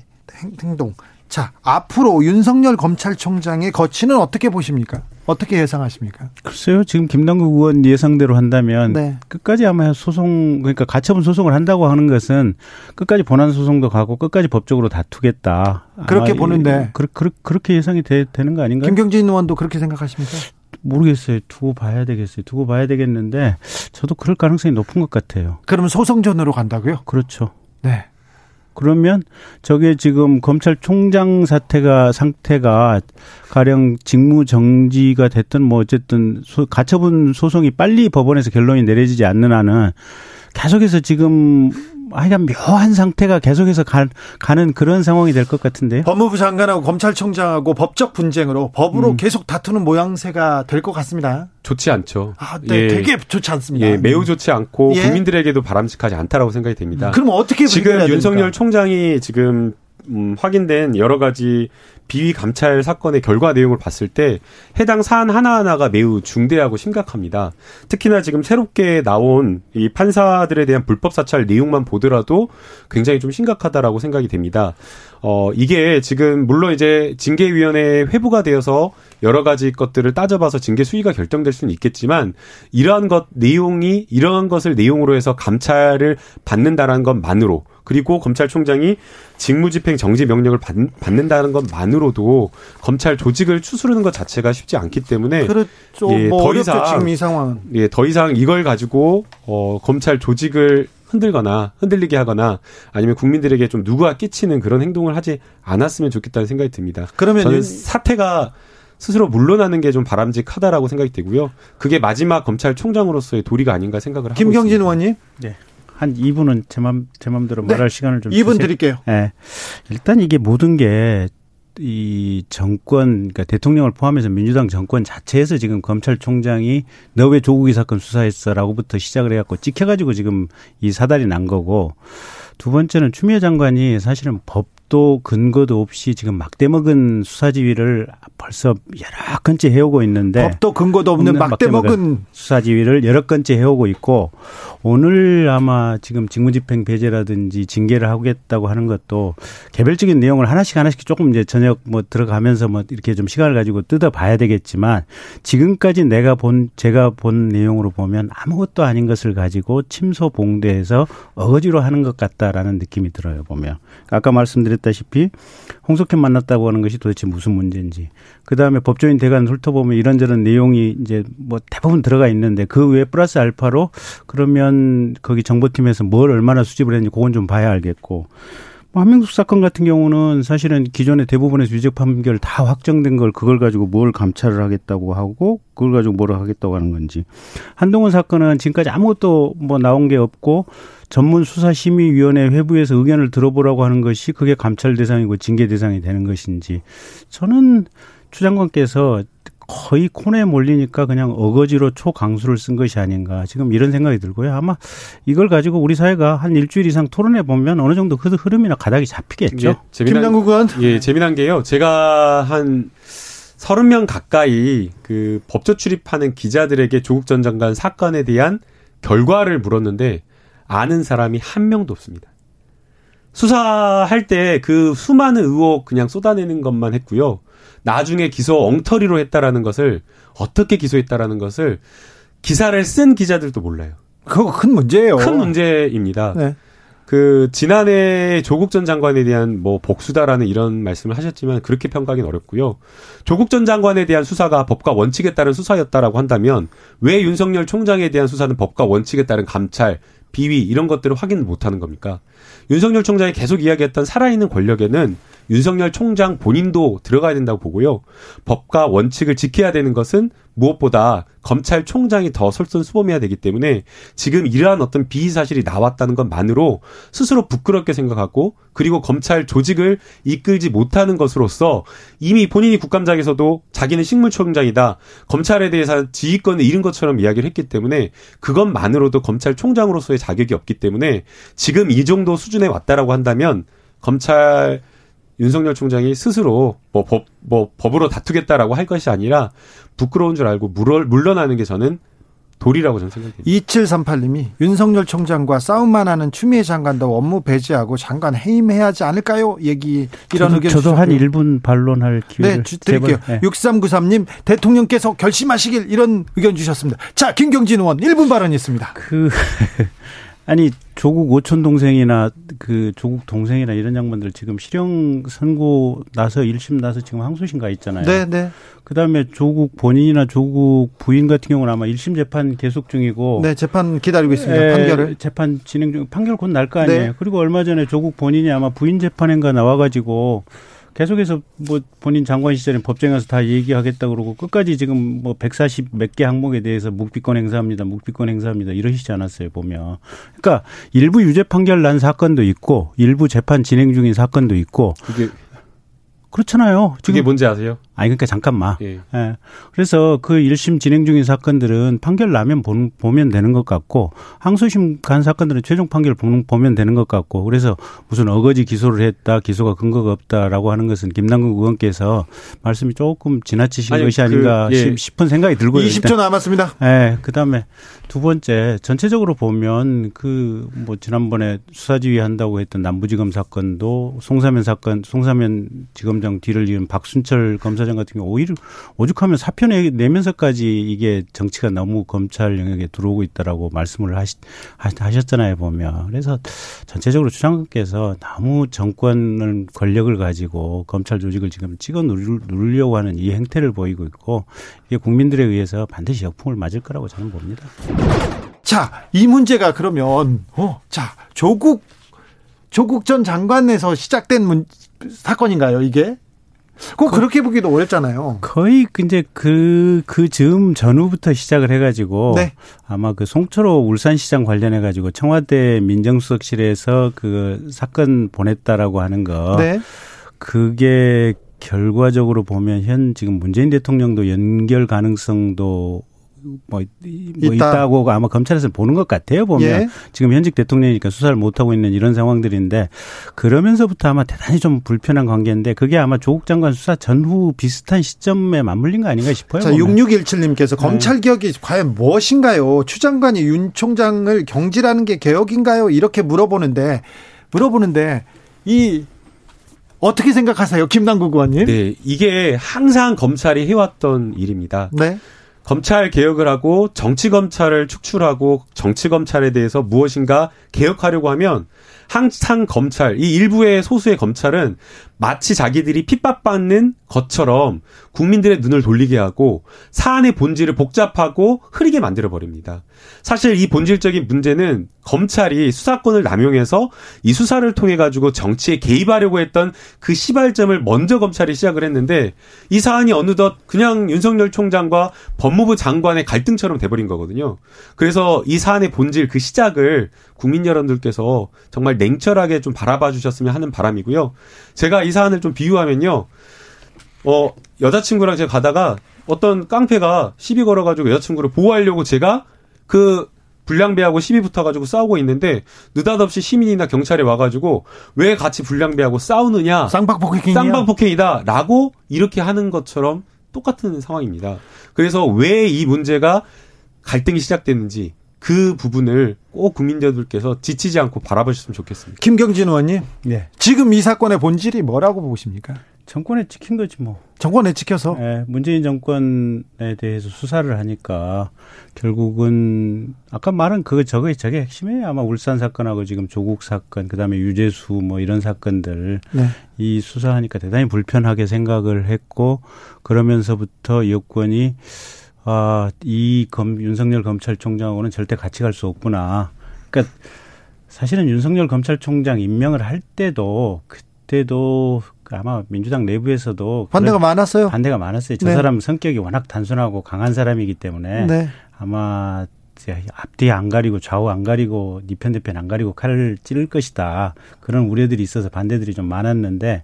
행동. 자, 앞으로 윤석열 검찰총장의 거치는 어떻게 보십니까? 어떻게 예상하십니까? 글쎄요, 지금 김남국 의원 예상대로 한다면 네. 끝까지 아마 소송 그러니까 가처분 소송을 한다고 하는 것은 끝까지 본안 소송도 가고 끝까지 법적으로 다투겠다. 그렇게 보는데 그, 그, 그렇게 예상이 되, 되는 거 아닌가요? 김경진 의원도 그렇게 생각하십니까? 모르겠어요. 두고 봐야 되겠어요. 두고 봐야 되겠는데 저도 그럴 가능성이 높은 것 같아요. 그러면 소송전으로 간다고요? 그렇죠. 네. 그러면 저게 지금 검찰총장 사태가 상태가 가령 직무 정지가 됐든 뭐 어쨌든 소, 가처분 소송이 빨리 법원에서 결론이 내려지지 않는 한은 계속해서 지금 하여간 묘한 상태가 계속해서 가, 가는 그런 상황이 될 것 같은데요. 법무부 장관하고 검찰총장하고 법적 분쟁으로 법으로 음. 계속 다투는 모양새가 될 것 같습니다. 좋지 않죠. 아, 네, 예. 되게 좋지 않습니다. 예, 매우 좋지 않고 예. 국민들에게도 바람직하지 않다라고 생각이 됩니다. 음, 그럼 어떻게 지금 윤석열 총장이 지금 음, 확인된 여러 가지 비위 감찰 사건의 결과 내용을 봤을 때 해당 사안 하나하나가 매우 중대하고 심각합니다. 특히나 지금 새롭게 나온 이 판사들에 대한 불법 사찰 내용만 보더라도 굉장히 좀 심각하다라고 생각이 됩니다. 어, 이게 지금 물론 이제 징계위원회 회부가 되어서 여러 가지 것들을 따져봐서 징계 수위가 결정될 수는 있겠지만 이러한 것 내용이 이러한 것을 내용으로 해서 감찰을 받는다라는 것만으로 그리고 검찰총장이 직무집행 정지 명령을 받, 는다는 것만으로도 검찰 조직을 추스르는 것 자체가 쉽지 않기 때문에 그렇죠. 예, 뭐 더 이상 지금 이 상황 예, 더 이상 이걸 가지고 어, 검찰 조직을 흔들거나 흔들리게 하거나 아니면 국민들에게 좀 누구가 끼치는 그런 행동을 하지 않았으면 좋겠다는 생각이 듭니다. 그러면 저는 사태가 스스로 물러나는 게 좀 바람직하다라고 생각이 되고요. 그게 마지막 검찰총장으로서의 도리가 아닌가 생각을 하고 김경진 있습니다. 의원님. 네. 한 2분은 제 맘, 제 맘대로 네. 말할 시간을 좀 2분 주세요. 드릴게요. 네. 일단 이게 모든 게 이 정권, 그러니까 대통령을 포함해서 민주당 정권 자체에서 지금 검찰총장이 너 왜 조국이 사건 수사했어 라고부터 시작을 해갖고 찍혀가지고 지금 이 사달이 난 거고 두 번째는 추미애 장관이 사실은 법 법도 근거도 없이 지금 막대 먹은 수사 지휘를 벌써 여러 건째 해오고 있는데 법도 근거도 없는 막대 먹은 수사 지휘를 여러 건째 해오고 있고 오늘 아마 지금 직무집행 배제라든지 징계를 하겠다고 하는 것도 개별적인 내용을 하나씩 하나씩 조금 이제 저녁 뭐 들어가면서 뭐 이렇게 좀 시간을 가지고 뜯어봐야 되겠지만 지금까지 내가 본 제가 본 내용으로 보면 아무것도 아닌 것을 가지고 침소 봉대해서 어거지로 하는 것 같다 라는 느낌이 들어요 보면. 아까 말씀드렸 말했다시피 홍석현 만났다고 하는 것이 도대체 무슨 문제인지. 그 다음에 법조인 대관 훑어보면 이런저런 내용이 이제 뭐 대부분 들어가 있는데 그 외에 플러스 알파로 그러면 거기 정보팀에서 뭘 얼마나 수집을 했는지 그건 좀 봐야 알겠고. 뭐 한명숙 사건 같은 경우는 사실은 기존의 대부분의 유죄 판결 다 확정된 걸 그걸 가지고 뭘 감찰을 하겠다고 하고 그걸 가지고 뭘 하겠다고 하는 건지. 한동훈 사건은 지금까지 아무것도 뭐 나온 게 없고 전문 수사심의위원회 회부에서 의견을 들어보라고 하는 것이 그게 감찰 대상이고 징계 대상이 되는 것인지 저는 추 장관께서 거의 코너에 몰리니까 그냥 어거지로 초강수를 쓴 것이 아닌가 지금 이런 생각이 들고요. 아마 이걸 가지고 우리 사회가 한 일주일 이상 토론해 보면 어느 정도 그 흐름이나 가닥이 잡히겠죠. 예, 재미난, 김남국 의원. 예, 재미난 게요. 제가 한 서른 명 가까이 그 법조 출입하는 기자들에게 조국 전 장관 사건에 대한 결과를 물었는데 아는 사람이 한 명도 없습니다. 수사할 때 그 수많은 의혹 그냥 쏟아내는 것만 했고요. 나중에 기소 엉터리로 했다라는 것을 어떻게 기소했다라는 것을 기사를 쓴 기자들도 몰라요. 그거 큰 문제예요. 큰 문제입니다. 네. 그 지난해 조국 전 장관에 대한 뭐 복수다라는 이런 말씀을 하셨지만 그렇게 평가하기는 어렵고요. 조국 전 장관에 대한 수사가 법과 원칙에 따른 수사였다라고 한다면 왜 윤석열 총장에 대한 수사는 법과 원칙에 따른 감찰, 비위 이런 것들을 확인 못 하는 겁니까? 윤석열 총장이 계속 이야기했던 살아있는 권력에는 윤석열 총장 본인도 들어가야 된다고 보고요. 법과 원칙을 지켜야 되는 것은 무엇보다 검찰총장이 더 설선수범해야 되기 때문에 지금 이러한 어떤 비의 사실이 나왔다는 것만으로 스스로 부끄럽게 생각하고 그리고 검찰 조직을 이끌지 못하는 것으로서 이미 본인이 국감장에서도 자기는 식물총장이다 검찰에 대해서 지휘권을 잃은 것처럼 이야기를 했기 때문에 그것만으로도 검찰총장으로서의 자격이 없기 때문에 지금 이 정도 수준에 왔다라고 한다면 검찰 윤석열 총장이 스스로 뭐 법, 뭐 법으로 다투겠다라고 할 것이 아니라 부끄러운 줄 알고 물어, 물러나는 게 저는 도리라고 저는 생각합니다. 2738님이 윤석열 총장과 싸움만 하는 추미애 장관도 업무 배제하고 장관 해임해야 하지 않을까요? 얘기 이런 저도, 의견 저도 한 1분 반론할 기회를 네, 드릴게요. 네. 6393님 대통령께서 결심하시길 이런 의견 주셨습니다. 자, 김경진 의원 1분 발언 있습니다. 그 아니 조국 오촌 동생이나 그 조국 동생이나 이런 양반들 지금 실형 선고 나서 1심 나서 지금 항소심 가 있잖아요. 네, 네. 그다음에 조국 본인이나 조국 부인 같은 경우는 아마 1심 재판 계속 중이고 네, 재판 기다리고 있습니다. 에, 판결을. 재판 진행 중 판결 곧 날 거 아니에요. 네. 그리고 얼마 전에 조국 본인이 아마 부인 재판인가 나와 가지고 계속해서 뭐 본인 장관 시절에 법정에 가서 다 얘기하겠다 그러고 끝까지 지금 뭐 140 몇 개 항목에 대해서 묵비권 행사합니다. 묵비권 행사합니다. 이러시지 않았어요, 보면. 그러니까 일부 유죄 판결 난 사건도 있고 일부 재판 진행 중인 사건도 있고 그게 그렇잖아요. 그게 뭔지 아세요? 아니 그러니까 잠깐만. 예. 예. 그래서 그 1심 진행 중인 사건들은 판결 나면 보면 되는 것 같고 항소심 간 사건들은 최종 판결 보면 되는 것 같고 그래서 무슨 어거지 기소를 했다 기소가 근거가 없다라고 하는 것은 김남국 의원께서 말씀이 조금 지나치신 아니, 것이 아닌가 그, 예. 싶은 생각이 들고요. 20초 일단. 남았습니다. 예. 그다음에 두 번째 전체적으로 보면 그 뭐 지난번에 수사지휘 한다고 했던 남부지검 사건도 송사면 사건 송사면 지검장 뒤를 이은 박순철 검사 검사장 같은 경우 오히려 오죽하면 사표 내면서까지 이게 정치가 너무 검찰 영역에 들어오고 있다라고 말씀을 하시, 하셨잖아요 보면 그래서 전체적으로 추장관께서 너무 정권을 권력을 가지고 검찰 조직을 지금 찍어 누르려고 하는 이 행태를 보이고 있고 이게 국민들에 의해서 반드시 역풍을 맞을 거라고 저는 봅니다. 자, 이 문제가 그러면 어, 자 조국 조국 전 장관에서 시작된 문, 사건인가요, 이게? 꼭 그렇게 보기도 어렵잖아요. 거의 이제 그, 그 즈음 전후부터 시작을 해가지고. 네. 아마 그 송철호 울산시장 관련해가지고 청와대 민정수석실에서 그 사건 보냈다라고 하는 거. 네. 그게 결과적으로 보면 현 지금 문재인 대통령도 연결 가능성도 뭐, 뭐 있다. 고 아마 검찰에서 보는 것 같아요. 보면 예. 지금 현직 대통령이니까 수사를 못 하고 있는 이런 상황들인데 그러면서부터 아마 대단히 좀 불편한 관계인데 그게 아마 조국 장관 수사 전후 비슷한 시점에 맞물린 거 아닌가 싶어요. 자, 6617님께서 검찰 개혁이 과연 무엇인가요? 추 장관이 윤 총장을 경질하는 게 개혁인가요? 이렇게 물어보는데 물어보는데 이 어떻게 생각하세요, 김남국 의원님? 네, 이게 항상 검찰이 해왔던 일입니다. 네. 검찰 개혁을 하고 정치 검찰을 축출하고 정치 검찰에 대해서 무엇인가 개혁하려고 하면 항상 검찰 이 일부의 소수의 검찰은 마치 자기들이 핍박받는 것처럼 국민들의 눈을 돌리게 하고 사안의 본질을 복잡하고 흐리게 만들어 버립니다. 사실 이 본질적인 문제는 검찰이 수사권을 남용해서 이 수사를 통해 가지고 정치에 개입하려고 했던 그 시발점을 먼저 검찰이 시작을 했는데 이 사안이 어느덧 그냥 윤석열 총장과 법무부 장관의 갈등처럼 돼버린 거거든요. 그래서 이 사안의 본질 그 시작을 국민 여러분들께서 정말 냉철하게 좀 바라봐 주셨으면 하는 바람이고요. 제가 이 사안을 좀 비유하면요. 어, 여자친구랑 제가 가다가 어떤 깡패가 시비 걸어가지고 여자친구를 보호하려고 제가 그 불량배하고 시비 붙어가지고 싸우고 있는데 느닷없이 시민이나 경찰이 와가지고 왜 같이 불량배하고 싸우느냐 쌍방폭행이야 쌍방폭행이다라고 이렇게 하는 것처럼 똑같은 상황입니다. 그래서 왜 이 문제가 갈등이 시작됐는지 그 부분을 꼭 국민들께서 지치지 않고 바라보셨으면 좋겠습니다. 김경진 의원님, 네. 지금 이 사건의 본질이 뭐라고 보십니까? 정권에 찍힌 거지 뭐. 정권에 찍혀서. 네, 문재인 정권에 대해서 수사를 하니까 결국은 아까 말한 그 저거 저게 핵심이에요. 아마 울산 사건하고 지금 조국 사건, 그다음에 유재수 뭐 이런 사건들 네. 이 수사하니까 대단히 불편하게 생각을 했고 그러면서부터 여권이 아, 이 검, 윤석열 검찰총장하고는 절대 같이 갈 수 없구나. 그러니까 사실은 윤석열 검찰총장 임명을 할 때도 그때도 아마 민주당 내부에서도 반대가 많았어요. 반대가 많았어요. 저 네. 사람 성격이 워낙 단순하고 강한 사람이기 때문에 네. 아마 앞뒤 안 가리고 좌우 안 가리고 니편 대편 안 가리고 칼을 찌를 것이다. 그런 우려들이 있어서 반대들이 좀 많았는데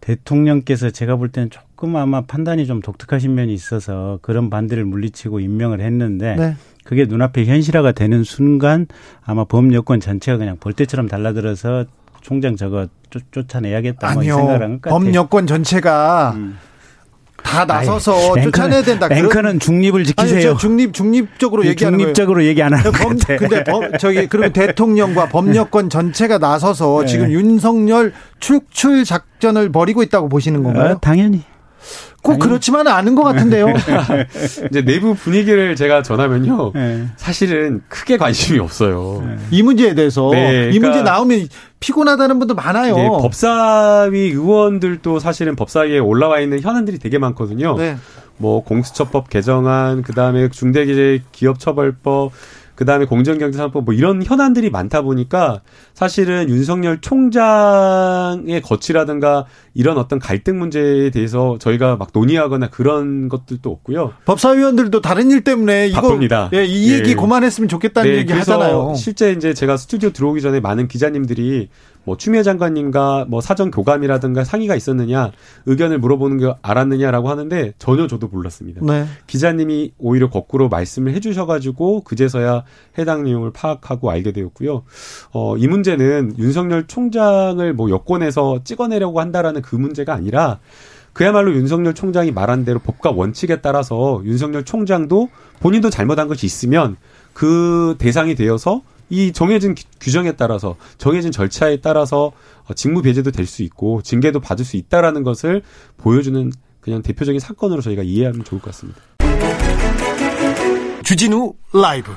대통령께서 제가 볼 때는 조금 아마 판단이 좀 독특하신 면이 있어서 그런 반대를 물리치고 임명을 했는데 네. 그게 눈앞에 현실화가 되는 순간 아마 범 여권 전체가 그냥 볼때처럼 달라들어서 총장 저거 쫓, 아내야겠다 뭐 생각을 한것 같아요. 범여권 전체가 음. 다 나서서 아니, 쫓아내야 된다. 뱅크는 중립을 지키세요. 아니, 중립 중립적으로 얘기하는 중립적으로 얘기 안 하는 범, 근데 범, 저기 그리고 대통령과 범여권 전체가 나서서 네. 지금 윤석열 축출 작전을 벌이고 있다고 보시는 건가요? 어, 당연히. 꼭 아니. 그렇지만은 않은 것 같은데요. 이제 내부 분위기를 제가 전하면요. 네. 사실은 크게 관심이 없어요. 네. 이 문제에 대해서 네, 그러니까 이 문제 나오면 피곤하다는 분도 많아요. 네, 법사위 의원들도 사실은 법사위에 올라와 있는 현안들이 되게 많거든요. 네. 뭐 공수처법 개정안, 그 다음에 중대기업 처벌법, 그 다음에 공정경제산법 뭐 이런 현안들이 많다 보니까 사실은 윤석열 총장의 거취라든가 이런 어떤 갈등 문제에 대해서 저희가 막 논의하거나 그런 것들도 없고요. 법사위원들도 다른 일 때문에 바쁩니다. 이거 예, 이 얘기 예. 그만했으면 좋겠다는 네, 얘기 하잖아요. 실제 이제 제가 스튜디오 들어오기 전에 많은 기자님들이 뭐 추미애 장관님과 뭐 사전 교감이라든가 상의가 있었느냐 의견을 물어보는 게 알았느냐라고 하는데 전혀 저도 몰랐습니다. 네. 기자님이 오히려 거꾸로 말씀을 해주셔가지고 그제서야 해당 내용을 파악하고 알게 되었고요. 어, 이 문제는 윤석열 총장을 뭐 여권에서 찍어내려고 한다라는 그 문제가 아니라 그야말로 윤석열 총장이 말한 대로 법과 원칙에 따라서 윤석열 총장도 본인도 잘못한 것이 있으면 그 대상이 되어서 이 정해진 규정에 따라서 정해진 절차에 따라서 어, 직무 배제도 될 수 있고 징계도 받을 수 있다라는 것을 보여주는 그냥 대표적인 사건으로 저희가 이해하면 좋을 것 같습니다. 주진우 라이브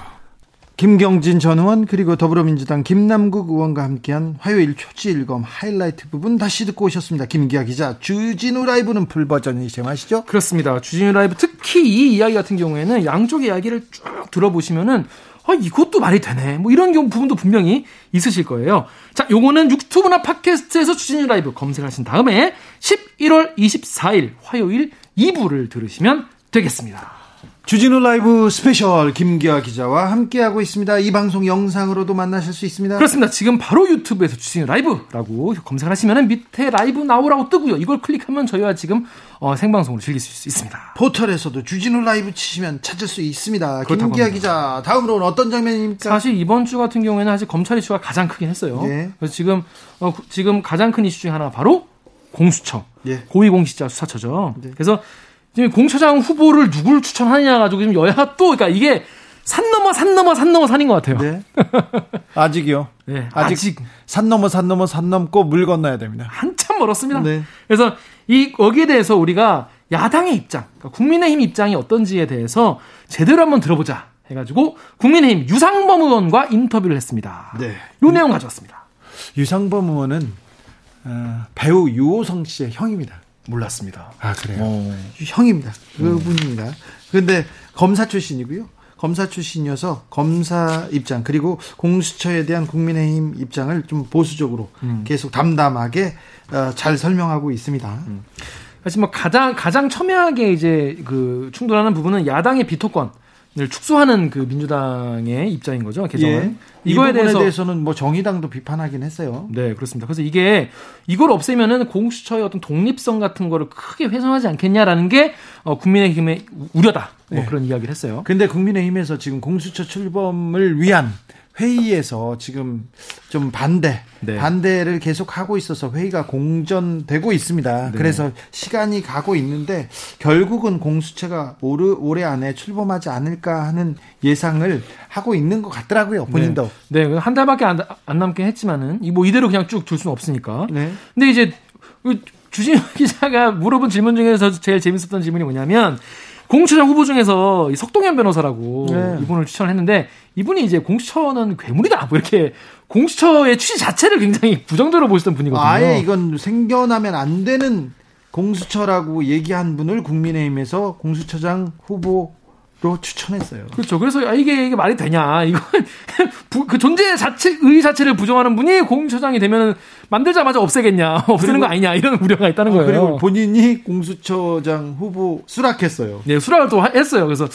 김경진 전 의원 그리고 더불어민주당 김남국 의원과 함께한 화요일 초지일검 하이라이트 부분 다시 듣고 오셨습니다. 김기화 기자 주진우 라이브는 풀버전이 제맛이죠? 그렇습니다. 주진우 라이브 특히 이 이야기 같은 경우에는 양쪽 이야기를 쭉 들어보시면은 아, 이것도 말이 되네. 뭐 이런 경우 부분도 분명히 있으실 거예요. 자, 요거는 유튜브나 팟캐스트에서 주진우 라이브 검색하신 다음에 11월 24일 화요일 2부를 들으시면 되겠습니다. 주진우 라이브 스페셜 김기화 기자와 함께하고 있습니다. 이 방송 영상으로도 만나실 수 있습니다. 그렇습니다. 지금 바로 유튜브에서 주진우 라이브라고 검색하시면 밑에 live now라고 뜨고요. 이걸 클릭하면 저희와 지금 어, 생방송으로 즐길 수 있습니다. 포털에서도 주진우 라이브 치시면 찾을 수 있습니다. 김기화 기자, 다음으로는 어떤 장면입니까? 사실 이번 주 같은 경우에는 사실 검찰 이슈가 가장 크긴 했어요. 네. 그래서 지금 어, 지금 가장 큰 이슈 중에 하나 바로 공수처, 네. 고위공직자 수사처죠. 네. 그래서 지금 공처장 후보를 누굴 추천하느냐 가지고 지금 여야 또 그러니까 이게 산 넘어 산 넘어 산 넘어 산인 것 같아요. 네. 아직이요. 네. 아직, 아직, 산 넘어 산 넘어 산 넘고 물 건너야 됩니다. 한참 멀었습니다. 네. 그래서 이 거기에 대해서 우리가 야당의 입장, 그러니까 국민의힘 입장이 어떤지에 대해서 제대로 한번 들어보자 해가지고 국민의힘 유상범 의원과 인터뷰를 했습니다. 네. 이 내용 가져왔습니다. 유상범 의원은 어, 배우 유호성 씨의 형입니다. 몰랐습니다. 아 그래요? 어. 형입니다. 그분입니다. 그런데 검사 출신이고요. 검사 출신이어서 검사 입장 그리고 공수처에 대한 국민의힘 입장을 좀 보수적으로 음. 계속 담담하게 어, 잘 설명하고 있습니다. 음. 사실 뭐 가장 가장 첨예하게 이제 그 충돌하는 부분은 야당의 비토권 축소하는 그 민주당의 입장인 거죠 개정안. 예. 이거에 대해서 대해서 는 뭐 정의당도 비판하긴 했어요. 네 그렇습니다. 그래서 이게 이걸 없애면은 공수처의 어떤 독립성 같은 거를 크게 훼손하지 않겠냐라는 게 어, 국민의힘의 우려다. 뭐 네. 그런 이야기를 했어요. 근데 국민의힘에서 지금 공수처 출범을 위한 회의에서 지금 좀 반대 네. 반대를 계속 하고 있어서 회의가 공전되고 있습니다. 네. 그래서 시간이 가고 있는데 결국은 공수처가 올해, 올해 안에 출범하지 않을까 하는 예상을 하고 있는 것 같더라고요. 본인도. 네, 네 한 달밖에 안, 안 남긴 했지만은 뭐 이대로 그냥 쭉둘 수는 없으니까. 네. 근데 이제 그 주진우 기자가 물어본 질문 중에서 제일 재밌었던 질문이 뭐냐면 공수처장 후보 중에서 석동현 변호사라고 네. 이분을 추천했는데 이분이 이제 공수처는 괴물이다 뭐 이렇게 공수처의 취지 자체를 굉장히 부정적으로 보시던 분이거든요. 아예 이건 생겨나면 안 되는 공수처라고 얘기한 분을 국민의힘에서 공수처장 후보 로 추천했어요. 그렇죠. 그래서 아, 이게 이게 말이 되냐? 이건 그 존재 자체 의 자체를 부정하는 분이 공수처장이 되면 만들자마자 없애겠냐? 없애는 거 아니냐? 이런 우려가 있다는 어, 거예요. 그리고 본인이 공수처장 후보 수락했어요. 네, 수락을 또 했어요. 그래서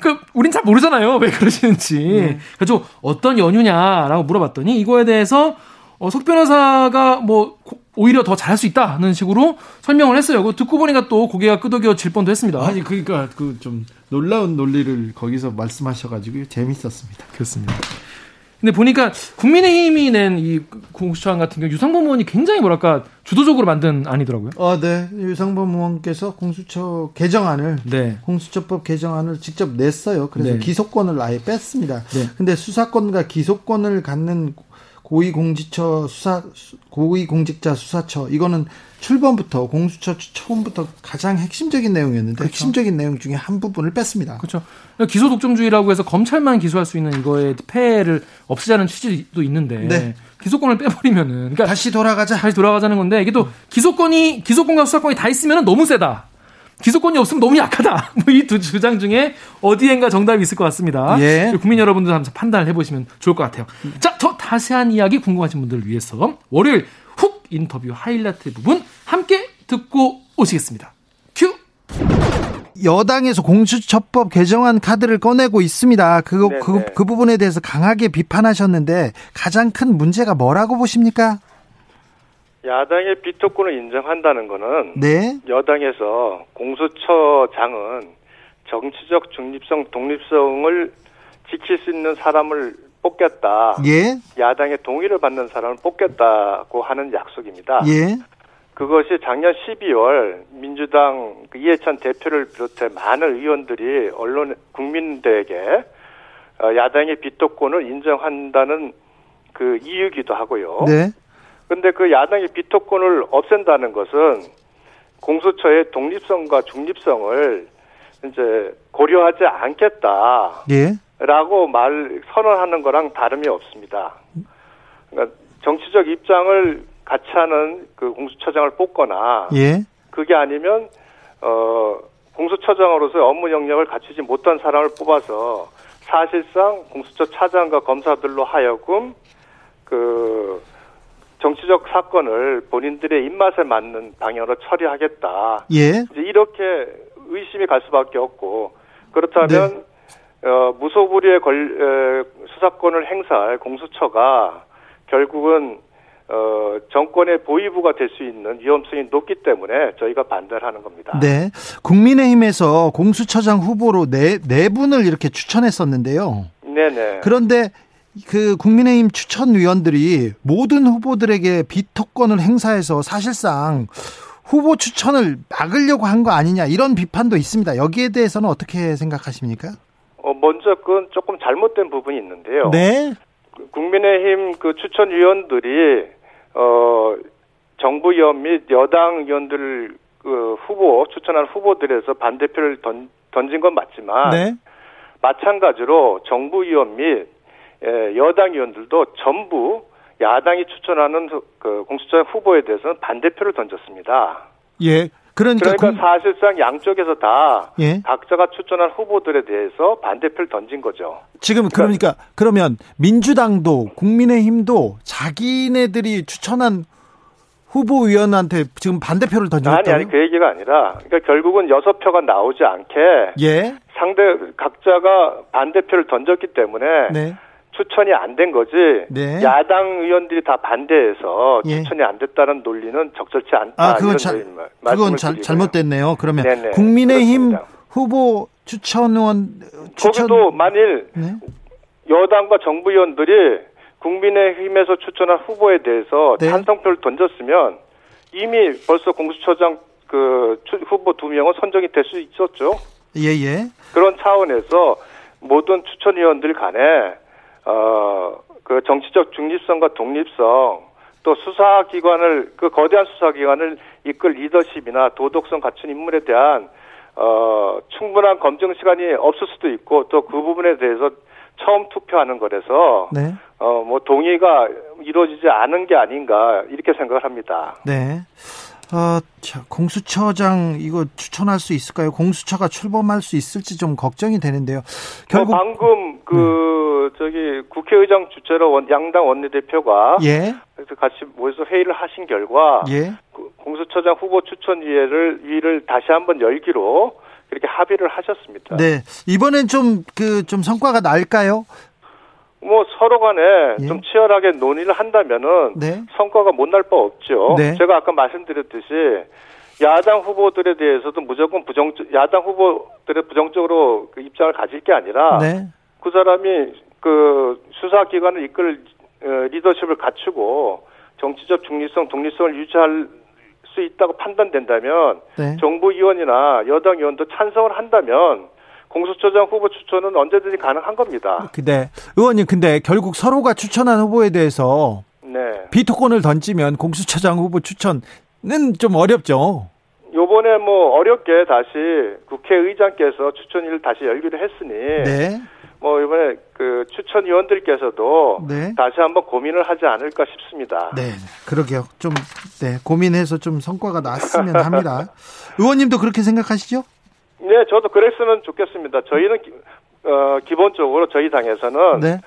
그 우린 잘 모르잖아요. 왜 그러시는지. 네. 그래서 어떤 연유냐라고 물어봤더니 이거에 대해서 어, 석 변호사가 뭐 오히려 더 잘할 수 있다는 식으로 설명을 했어요. 그 듣고 보니까 또 고개가 끄덕여질 뻔도 했습니다. 아니 그러니까 그 좀 놀라운 논리를 거기서 말씀하셔가지고 재밌었습니다. 그렇습니다. 근데 보니까 국민의힘이 낸 이 공수처안 같은 경우 유상범 의원이 굉장히 뭐랄까 주도적으로 만든 안이더라고요. 아, 네. 유상범 의원께서 공수처 개정안을 네. 공수처법 개정안을 직접 냈어요. 그래서 네. 기소권을 아예 뺐습니다. 네. 근데 수사권과 기소권을 갖는 고위공직처 수사 고위공직자 수사처 이거는 출범부터 공수처 처음부터 가장 핵심적인 내용이었는데 그렇죠. 핵심적인 내용 중에 한 부분을 뺐습니다. 그렇죠. 기소 독점주의라고 해서 검찰만 기소할 수 있는 이거의 폐해를 없애자는 취지도 있는데 네. 기소권을 빼버리면은 그러니까 다시 돌아가자 다시 돌아가자는 건데 이게 또 기소권이 기소권과 수사권이 다 있으면 너무 세다. 기소권이 없으면 너무 약하다. 뭐 이 두 주장 중에 어디엔가 정답이 있을 것 같습니다. 예. 국민 여러분들 한번 판단을 해보시면 좋을 것 같아요. 자, 더 자세한 이야기 궁금하신 분들을 위해서 월요일 훅 인터뷰 하이라이트 부분 함께 듣고 오시겠습니다. 큐. 여당에서 공수처법 개정안 카드를 꺼내고 있습니다. 그거 그, 그 부분에 대해서 강하게 비판하셨는데 가장 큰 문제가 뭐라고 보십니까? 야당의 비토권을 인정한다는 것은 네. 여당에서 공수처장은 정치적 중립성, 독립성을 지킬 수 있는 사람을 뽑겠다. 예. 야당의 동의를 받는 사람을 뽑겠다고 하는 약속입니다. 예. 그것이 작년 12월 민주당 그 이해찬 대표를 비롯해 많은 의원들이 언론 국민들에게 어, 야당의 비토권을 인정한다는 그 이유기도 하고요. 네. 근데 그 야당의 비토권을 없앤다는 것은 공수처의 독립성과 중립성을 이제 고려하지 않겠다. 예. 라고 말 선언하는 거랑 다름이 없습니다. 그러니까 정치적 입장을 같이 하는 그 공수처장을 뽑거나 예. 그게 아니면 어 공수처장으로서 업무 영역을 갖추지 못한 사람을 뽑아서 사실상 공수처 차장과 검사들로 하여금 그 정치적 사건을 본인들의 입맛에 맞는 방향으로 처리하겠다. 예. 이제 이렇게 의심이 갈 수밖에 없고 그렇다면 네. 어, 무소불위의 걸, 에, 수사권을 행사할 공수처가 결국은 어, 정권의 보위부가 될 수 있는 위험성이 높기 때문에 저희가 반대를 하는 겁니다. 네. 국민의힘에서 공수처장 후보로 네, 네 분을 이렇게 추천했었는데요. 네네. 그런데 그 국민의힘 추천위원들이 모든 후보들에게 비토권을 행사해서 사실상 후보 추천을 막으려고 한 거 아니냐 이런 비판도 있습니다. 여기에 대해서는 어떻게 생각하십니까? 어, 먼저 그건 조금 잘못된 부분이 있는데요. 네. 국민의힘 그 추천위원들이 어 정부 위원 및 여당 위원들 그 후보 추천한 후보들에서 반대표를 던, 던진 건 맞지만 네. 마찬가지로 정부 위원 및 예, 여당 의원들도 전부 야당이 추천하는 그 공수처 후보에 대해서는 반대표를 던졌습니다. 예. 그러니까, 그러니까 공... 사실상 양쪽에서 다 예? 각자가 추천한 후보들에 대해서 반대표를 던진 거죠. 지금 그러니까, 그러니까 그러면 민주당도 국민의힘도 자기네들이 추천한 후보위원한테 지금 반대표를 던졌다. 아니 아니 그 얘기가 아니라 그러니까 결국은 여섯 표가 나오지 않게 예? 상대 각자가 반대표를 던졌기 때문에 네. 추천이 안 된 거지 네. 야당 의원들이 다 반대해서 예. 추천이 안 됐다는 논리는 적절치 않다. 아, 그건, 자, 그건 자, 잘못됐네요. 그러면 네네. 국민의힘 그렇습니다. 후보 추천원 추천... 거기도 만일 네? 여당과 정부 의원들이 국민의힘에서 추천한 후보에 대해서 네. 찬성표를 던졌으면 이미 벌써 공수처장 그 후보 두 명은 선정이 될 수 있었죠. 예예. 예. 그런 차원에서 모든 추천 위원들 간에 어 그 정치적 중립성과 독립성 또 수사기관을 그 거대한 수사기관을 이끌 리더십이나 도덕성 갖춘 인물에 대한 어 충분한 검증 시간이 없을 수도 있고 또 그 부분에 대해서 처음 투표하는 거라서 네. 어뭐 동의가 이루어지지 않은 게 아닌가 이렇게 생각을 합니다. 네. 어, 자, 공수처장 이거 추천할 수 있을까요? 공수처가 출범할 수 있을지 좀 걱정이 되는데요. 결국 어, 방금 그 네. 저기 국회의장 주최로 원, 양당 원내대표가 예. 그래서 같이 모여서 회의를 하신 결과 예. 그 공수처장 후보 추천 위를 위를 다시 한번 열기로 그렇게 합의를 하셨습니다. 네. 이번엔 좀 그좀 그, 성과가 날까요? 뭐 서로 간에 예. 좀 치열하게 논의를 한다면은 네. 성과가 못 날 바 없죠. 네. 제가 아까 말씀드렸듯이 야당 후보들에 대해서도 무조건 부정 야당 후보들의 부정적으로 그 입장을 가질 게 아니라 네. 그 사람이 그 수사 기관을 이끌 어, 리더십을 갖추고 정치적 중립성, 독립성을 유지할 수 있다고 판단된다면 네. 정부 의원이나 여당 의원도 찬성을 한다면 공수처장 후보 추천은 언제든지 가능한 겁니다. 근데 의원님 근데 결국 서로가 추천한 후보에 대해서 네. 비토권을 던지면 공수처장 후보 추천은 좀 어렵죠. 요번에 뭐 어렵게 다시 국회의장께서 추천일을 다시 열기로 했으니 네. 뭐 이번에 그 추천 위원들께서도 네. 다시 한번 고민을 하지 않을까 싶습니다. 네, 그러게요. 좀 네, 고민해서 좀 성과가 났으면 합니다. 의원님도 그렇게 생각하시죠? 네, 저도 그랬으면 좋겠습니다. 저희는 어, 기본적으로 저희 당에서는 네.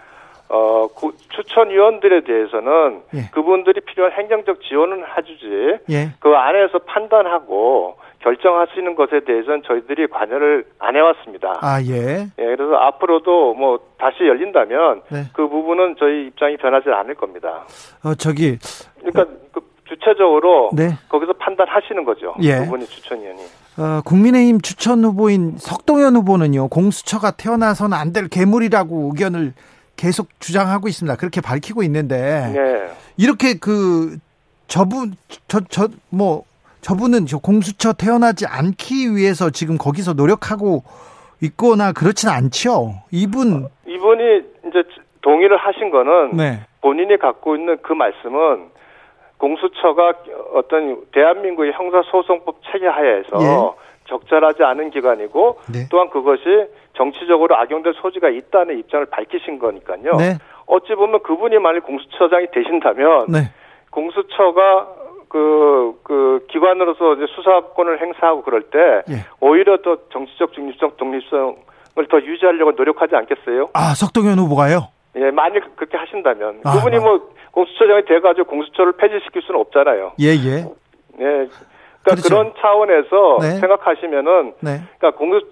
어, 구, 추천위원들에 대해서는 예. 그분들이 필요한 행정적 지원은 해주지 예. 그 안에서 판단하고 결정하시는 것에 대해서는 저희들이 관여를 안 해왔습니다. 아 예. 예, 그래서 앞으로도 뭐 다시 열린다면 네. 그 부분은 저희 입장이 변하지 않을 겁니다. 어 저기 그러니까 그 주체적으로 네. 거기서 판단하시는 거죠. 예. 그분이 추천위원이. 어, 국민의힘 추천 후보인 석동현 후보는요 공수처가 태어나서는 안 될 괴물이라고 의견을 계속 주장하고 있습니다. 그렇게 밝히고 있는데 네. 이렇게 그 저분 저 저 뭐 저분은 저 공수처 태어나지 않기 위해서 지금 거기서 노력하고 있거나 그렇지는 않죠. 이분 이분이 이제 동의를 하신 거는 네. 본인이 갖고 있는 그 말씀은 공수처가 어떤 대한민국의 형사소송법 체계 하에서 예. 적절하지 않은 기관이고 네. 또한 그것이 정치적으로 악용될 소지가 있다는 입장을 밝히신 거니까요. 네. 어찌 보면 그분이 만약 공수처장이 되신다면 네. 공수처가 그, 그, 기관으로서 이제 수사권을 행사하고 그럴 때, 예. 오히려 더 정치적 중립성, 독립성을 더 유지하려고 노력하지 않겠어요? 아, 석동현 후보가요? 예, 만약 그렇게 하신다면. 아, 그분이 뭐, 공수처장이 돼가지고 공수처를 폐지시킬 수는 없잖아요. 예, 예. 예. 그러니까 그렇죠. 그런 차원에서 네. 생각하시면은, 네. 그러니까 공수,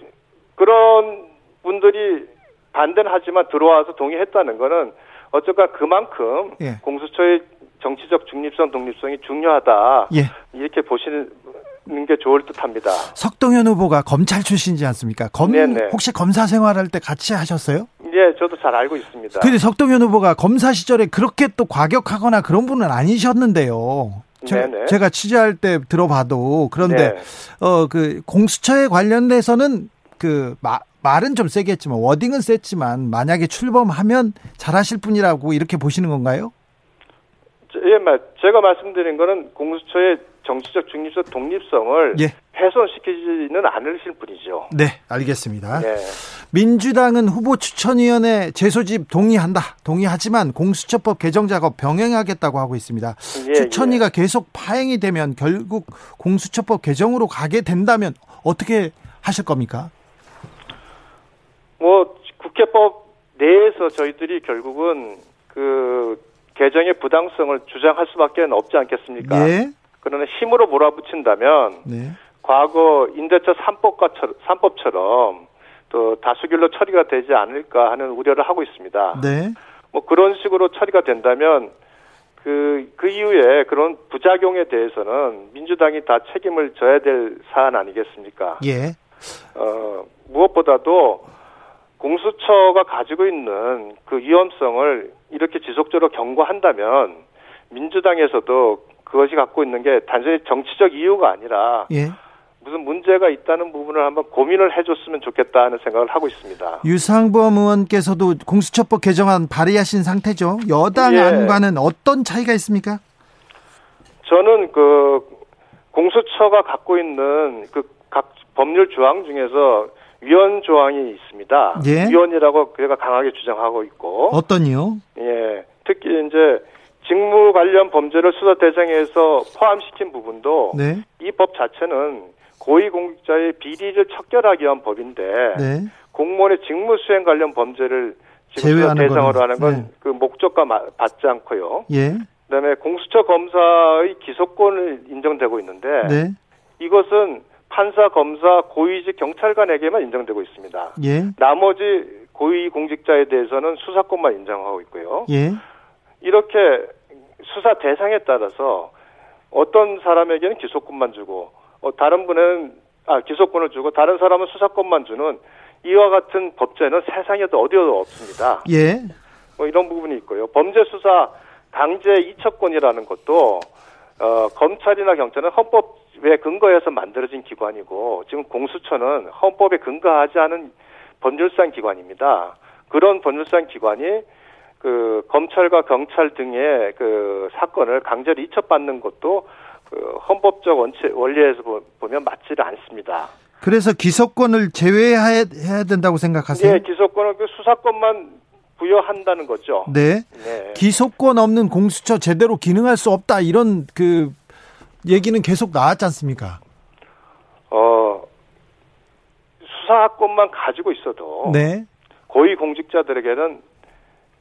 그런 분들이 반대는 하지만 들어와서 동의했다는 거는 어쨌건 그만큼 예. 공수처의 정치적 중립성, 독립성이 중요하다. 예. 이렇게 보시는 게 좋을 듯합니다. 석동현 후보가 검찰 출신이지 않습니까? 검 네네. 혹시 검사 생활할 때 같이 하셨어요? 예, 저도 잘 알고 있습니다. 근데 석동현 후보가 검사 시절에 그렇게 또 과격하거나 그런 분은 아니셨는데요. 제, 제가 취재할 때 들어봐도 그런데 네. 어그 공수처에 관련돼서는 그 마, 말은 좀 세겠지만 워딩은 셌지만 만약에 출범하면 잘하실 분이라고 이렇게 보시는 건가요? 예, 제가 말씀드린 거는 공수처의 정치적 중립성, 독립성을 예. 훼손시키지는 않으실 분이죠. 네, 알겠습니다. 네. 민주당은 후보 추천위원회 재소집 동의한다. 동의하지만 공수처법 개정 작업 병행하겠다고 하고 있습니다. 예, 추천위가 예. 계속 파행이 되면 결국 공수처법 개정으로 가게 된다면 어떻게 하실 겁니까? 뭐 국회법 내에서 저희들이 결국은 그 개정의 부당성을 주장할 수밖에 없지 않겠습니까? 예. 그러나 힘으로 몰아붙인다면 네. 과거 임대차 3법과 3법처럼 또 다수결로 처리가 되지 않을까 하는 우려를 하고 있습니다. 네. 뭐 그런 식으로 처리가 된다면 그, 그 이후에 그런 부작용에 대해서는 민주당이 다 책임을 져야 될 사안 아니겠습니까? 예. 어, 무엇보다도 공수처가 가지고 있는 그 위험성을 이렇게 지속적으로 경고한다면 민주당에서도 그것이 갖고 있는 게 단순히 정치적 이유가 아니라 예. 무슨 문제가 있다는 부분을 한번 고민을 해줬으면 좋겠다는 생각을 하고 있습니다. 유상범 의원께서도 공수처법 개정안 발의하신 상태죠. 여당 예. 안과는 어떤 차이가 있습니까? 저는 그 공수처가 갖고 있는 그 각 법률 조항 중에서 위헌 조항이 있습니다. 예. 위헌이라고 그가 강하게 주장하고 있고, 어떤이요? 예, 특히 이제 직무 관련 범죄를 수사 대상에서 포함시킨 부분도 네. 이법 자체는 고위공직자의 비리를 척결하기 위한 법인데 네. 공무원의 직무 수행 관련 범죄를 지금 제외하는 대상으로 하는 건 네. 그 목적과 마- 맞지 않고요. 예. 그다음에 공수처 검사의 기소권을 인정되고 있는데 네. 이것은 판사, 검사, 고위직 경찰관에게만 인정되고 있습니다. 예. 나머지 고위 공직자에 대해서는 수사권만 인정하고 있고요. 예. 이렇게 수사 대상에 따라서 어떤 사람에게는 기소권만 주고 어, 다른 분은 아 기소권을 주고 다른 사람은 수사권만 주는 이와 같은 법제는 세상에도 어디에도 없습니다. 예. 뭐 이런 부분이 있고요. 범죄 수사 강제 이첩권이라는 것도 어, 검찰이나 경찰은 헌법에 근거해서 만들어진 기관이고 지금 공수처는 헌법에 근거하지 않은 법률상 기관입니다. 그런 법률상 기관이 그 검찰과 경찰 등의 그 사건을 강제로 이첩받는 것도 그 헌법적 원칙 원리에서 보- 보면 맞지를 않습니다. 그래서 기소권을 제외해야 해야 된다고 생각하세요? 예, 기소권은 그 수사권만 부여한다는 거죠. 네. 네. 기소권 없는 공수처 제대로 기능할 수 없다 이런 그 얘기는 계속 나왔지 않습니까? 어, 수사권만 가지고 있어도 네. 고위 공직자들에게는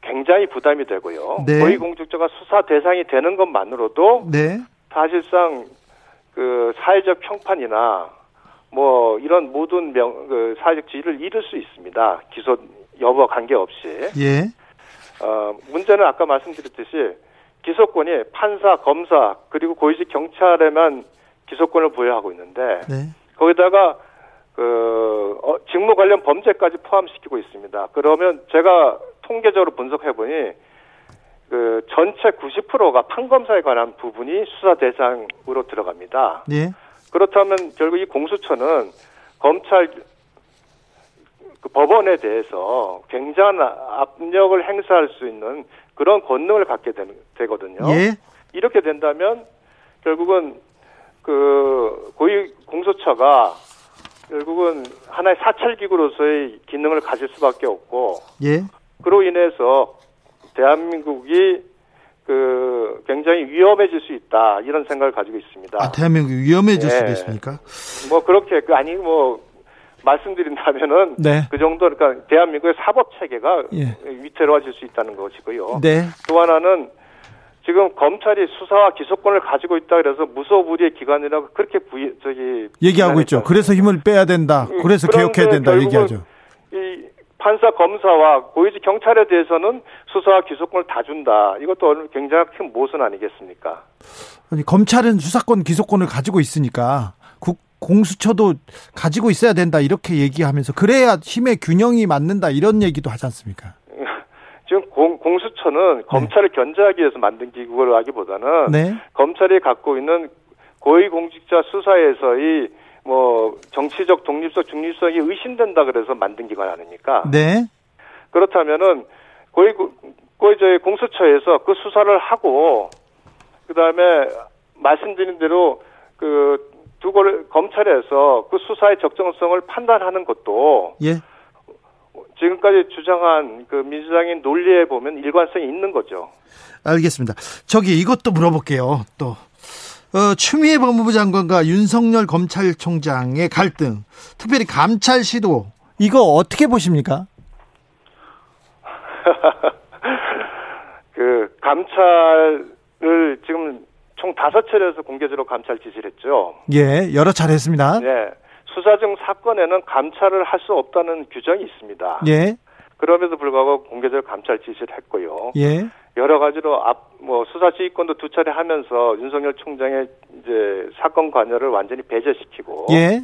굉장히 부담이 되고요. 네. 고위 공직자가 수사 대상이 되는 것만으로도 네. 사실상 그 사회적 평판이나 뭐 이런 모든 명, 그 사회적 지위를 잃을 수 있습니다. 기소 여부와 관계없이. 예. 어, 문제는 아까 말씀드렸듯이 기소권이 판사, 검사 그리고 고위직 경찰에만 기소권을 부여하고 있는데 네. 거기다가 그 어, 직무 관련 범죄까지 포함시키고 있습니다. 그러면 제가 통계적으로 분석해 보니 그 전체 90%가 판검사에 관한 부분이 수사 대상으로 들어갑니다. 예. 그렇다면 결국 이 공수처는 검찰 그 법원에 대해서 굉장한 압력을 행사할 수 있는 그런 권능을 갖게 되, 거든요 예. 이렇게 된다면 결국은 그 고위 공수처가 결국은 하나의 사찰 기구로서의 기능을 가질 수밖에 없고 예. 그로 인해서 대한민국이 그 굉장히 위험해질 수 있다 이런 생각을 가지고 있습니다. 아, 대한민국 위험해질 네. 수도 있습니까? 뭐 그렇게 그 아니 뭐 말씀드린다면은 네. 그 정도 그러니까 대한민국의 사법 체계가 예. 위태로워질 수 있다는 것이고요. 네. 또 하나는 지금 검찰이 수사와 기소권을 가지고 있다 그래서 무소불위의 기관이라고 그렇게 부이 저기 얘기하고 있죠. 그래서 힘을 빼야 된다. 음, 그래서 그런데 개혁해야 된다 얘기하죠. 이 판사 검사와 고위직 경찰에 대해서는 수사와 기소권을 다 준다. 이것도 굉장히 큰 모순 아니겠습니까? 아니, 검찰은 수사권, 기소권을 가지고 있으니까 국 공수처도 가지고 있어야 된다 이렇게 얘기하면서 그래야 힘의 균형이 맞는다 이런 얘기도 하지 않습니까? 지금 공, 공수처는 검찰을 견제하기 위해서 만든 기구라기보다는 네. 검찰이 갖고 있는 고위공직자 수사에서의 뭐 정치적 독립성 중립성이 의심된다 그래서 만든 기관 아닙니까? 네. 그렇다면은 고위 고위 저희 공수처에서 그 수사를 하고 그다음에 말씀드린 대로 그 두고를 검찰에서 그 수사의 적정성을 판단하는 것도 예. 지금까지 주장한 그 민주당의 논리에 보면 일관성이 있는 거죠. 알겠습니다. 저기 이것도 물어볼게요. 또 어, 추미애 법무부 장관과 윤석열 검찰총장의 갈등, 특별히 감찰 시도 이거 어떻게 보십니까? 그 감찰을 지금 총 다섯 차례에서 공개적으로 감찰 지시를 했죠. 예, 여러 차례 했습니다. 네. 수사 중 사건에는 감찰을 할 수 없다는 규정이 있습니다. 예. 그럼에도 불구하고 공개적으로 감찰 지시를 했고요. 예. 여러 가지로 앞 뭐 수사 지휘권도 두 차례 하면서 윤석열 총장의 이제 사건 관여를 완전히 배제시키고 예.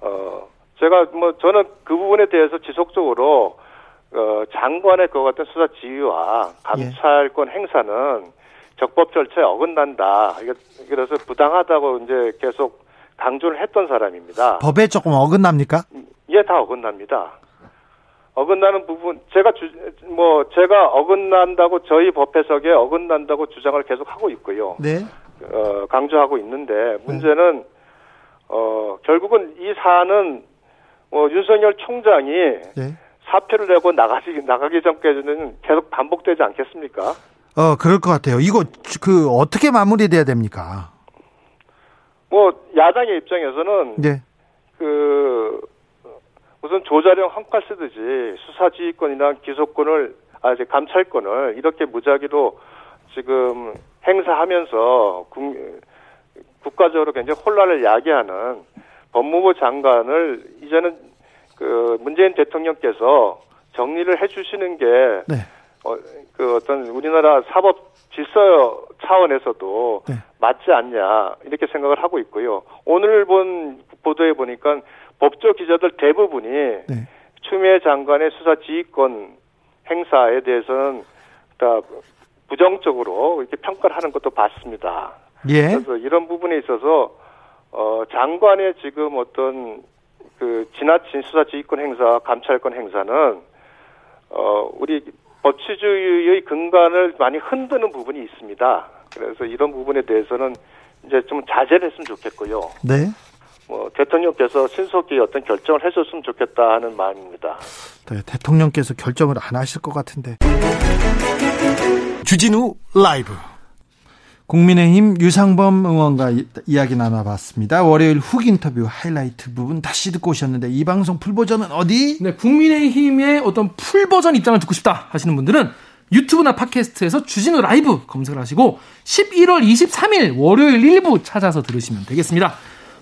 어 제가 뭐 저는 그 부분에 대해서 지속적으로 어 장관의 그와 같은 수사 지휘와 감찰권 예. 행사는 적법 절차에 어긋난다. 그래서 부당하다고 이제 계속 강조를 했던 사람입니다. 법에 조금 어긋납니까? 예, 다 어긋납니다. 어긋나는 부분 제가 주, 뭐 제가 어긋난다고 저희 법 해석에 어긋난다고 주장을 계속 하고 있고요. 네. 어, 강조하고 있는데 문제는 네. 어 결국은 이 사안은 뭐 윤석열 총장이 네. 사표를 내고 나가기 나가기 전까지는 계속 반복되지 않겠습니까? 어 그럴 것 같아요. 이거 그 어떻게 마무리돼야 됩니까? 뭐 야당의 입장에서는 네. 그 우선 조자령 한칼 쓰듯이 수사지휘권이나 기소권을 아 이제 감찰권을 이렇게 무작위로 지금 행사하면서 국, 국가적으로 굉장히 혼란을 야기하는 법무부 장관을 이제는 그 문재인 대통령께서 정리를 해주시는 게 네. 어, 그 어떤 우리나라 사법 질서 차원에서도 네. 맞지 않냐 이렇게 생각을 하고 있고요. 오늘 본 보도에 보니까 법조 기자들 대부분이 네. 추미애 장관의 수사 지휘권 행사에 대해서는 다 부정적으로 이렇게 평가를 하는 것도 봤습니다. 예. 그래서 이런 부분에 있어서 어 장관의 지금 어떤 그 지나친 수사 지휘권 행사, 감찰권 행사는 어 우리 법치주의의 근간을 많이 흔드는 부분이 있습니다. 그래서 이런 부분에 대해서는 이제 좀 자제를 했으면 좋겠고요. 네. 뭐 대통령께서 신속히 어떤 결정을 해줬으면 좋겠다 하는 마음입니다. 네, 대통령께서 결정을 안 하실 것 같은데. 주진우 라이브. 국민의힘 유상범 의원과 이야기 나눠봤습니다. 월요일 훅 인터뷰 하이라이트 부분 다시 듣고 오셨는데 이 방송 full 버전은 어디? 네, 국민의힘의 어떤 full 버전 입장을 듣고 싶다 하시는 분들은 유튜브나 팟캐스트에서 주진우 라이브 검색을 하시고 11월 23일 월요일 1부 찾아서 들으시면 되겠습니다.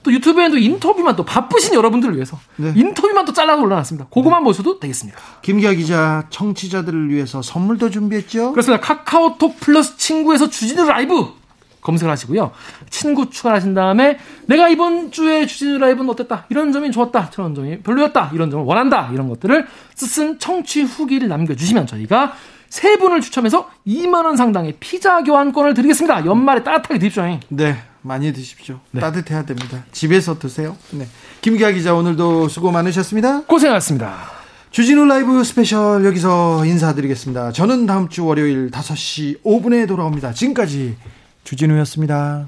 또 유튜브에도 인터뷰만 또 바쁘신 여러분들을 위해서 네. 인터뷰만 또 잘라서 올려놨습니다. 그거만 네. 보셔도 되겠습니다. 김기아 기자 청취자들을 위해서 선물도 준비했죠? 그렇습니다. 카카오톡 플러스 친구에서 주진우 라이브 검색을 하시고요. 친구 추가하신 다음에 내가 이번 주에 주진우 라이브는 어땠다. 이런 점이 좋았다. 저런 점이 별로였다. 이런 점을 원한다. 이런 것들을 쓰쓴 청취 후기를 남겨주시면 저희가 세 분을 추첨해서 2만 원 상당의 피자 교환권을 드리겠습니다. 연말에 따뜻하게 드십시오. 네, 많이 드십시오. 네. 따뜻해야 됩니다. 집에서 드세요. 네. 김기아 기자 오늘도 수고 많으셨습니다. 고생하셨습니다. 주진우 라이브 스페셜 여기서 인사드리겠습니다. 저는 다음 주 월요일 5시 5분에 돌아옵니다. 지금까지 주진우였습니다.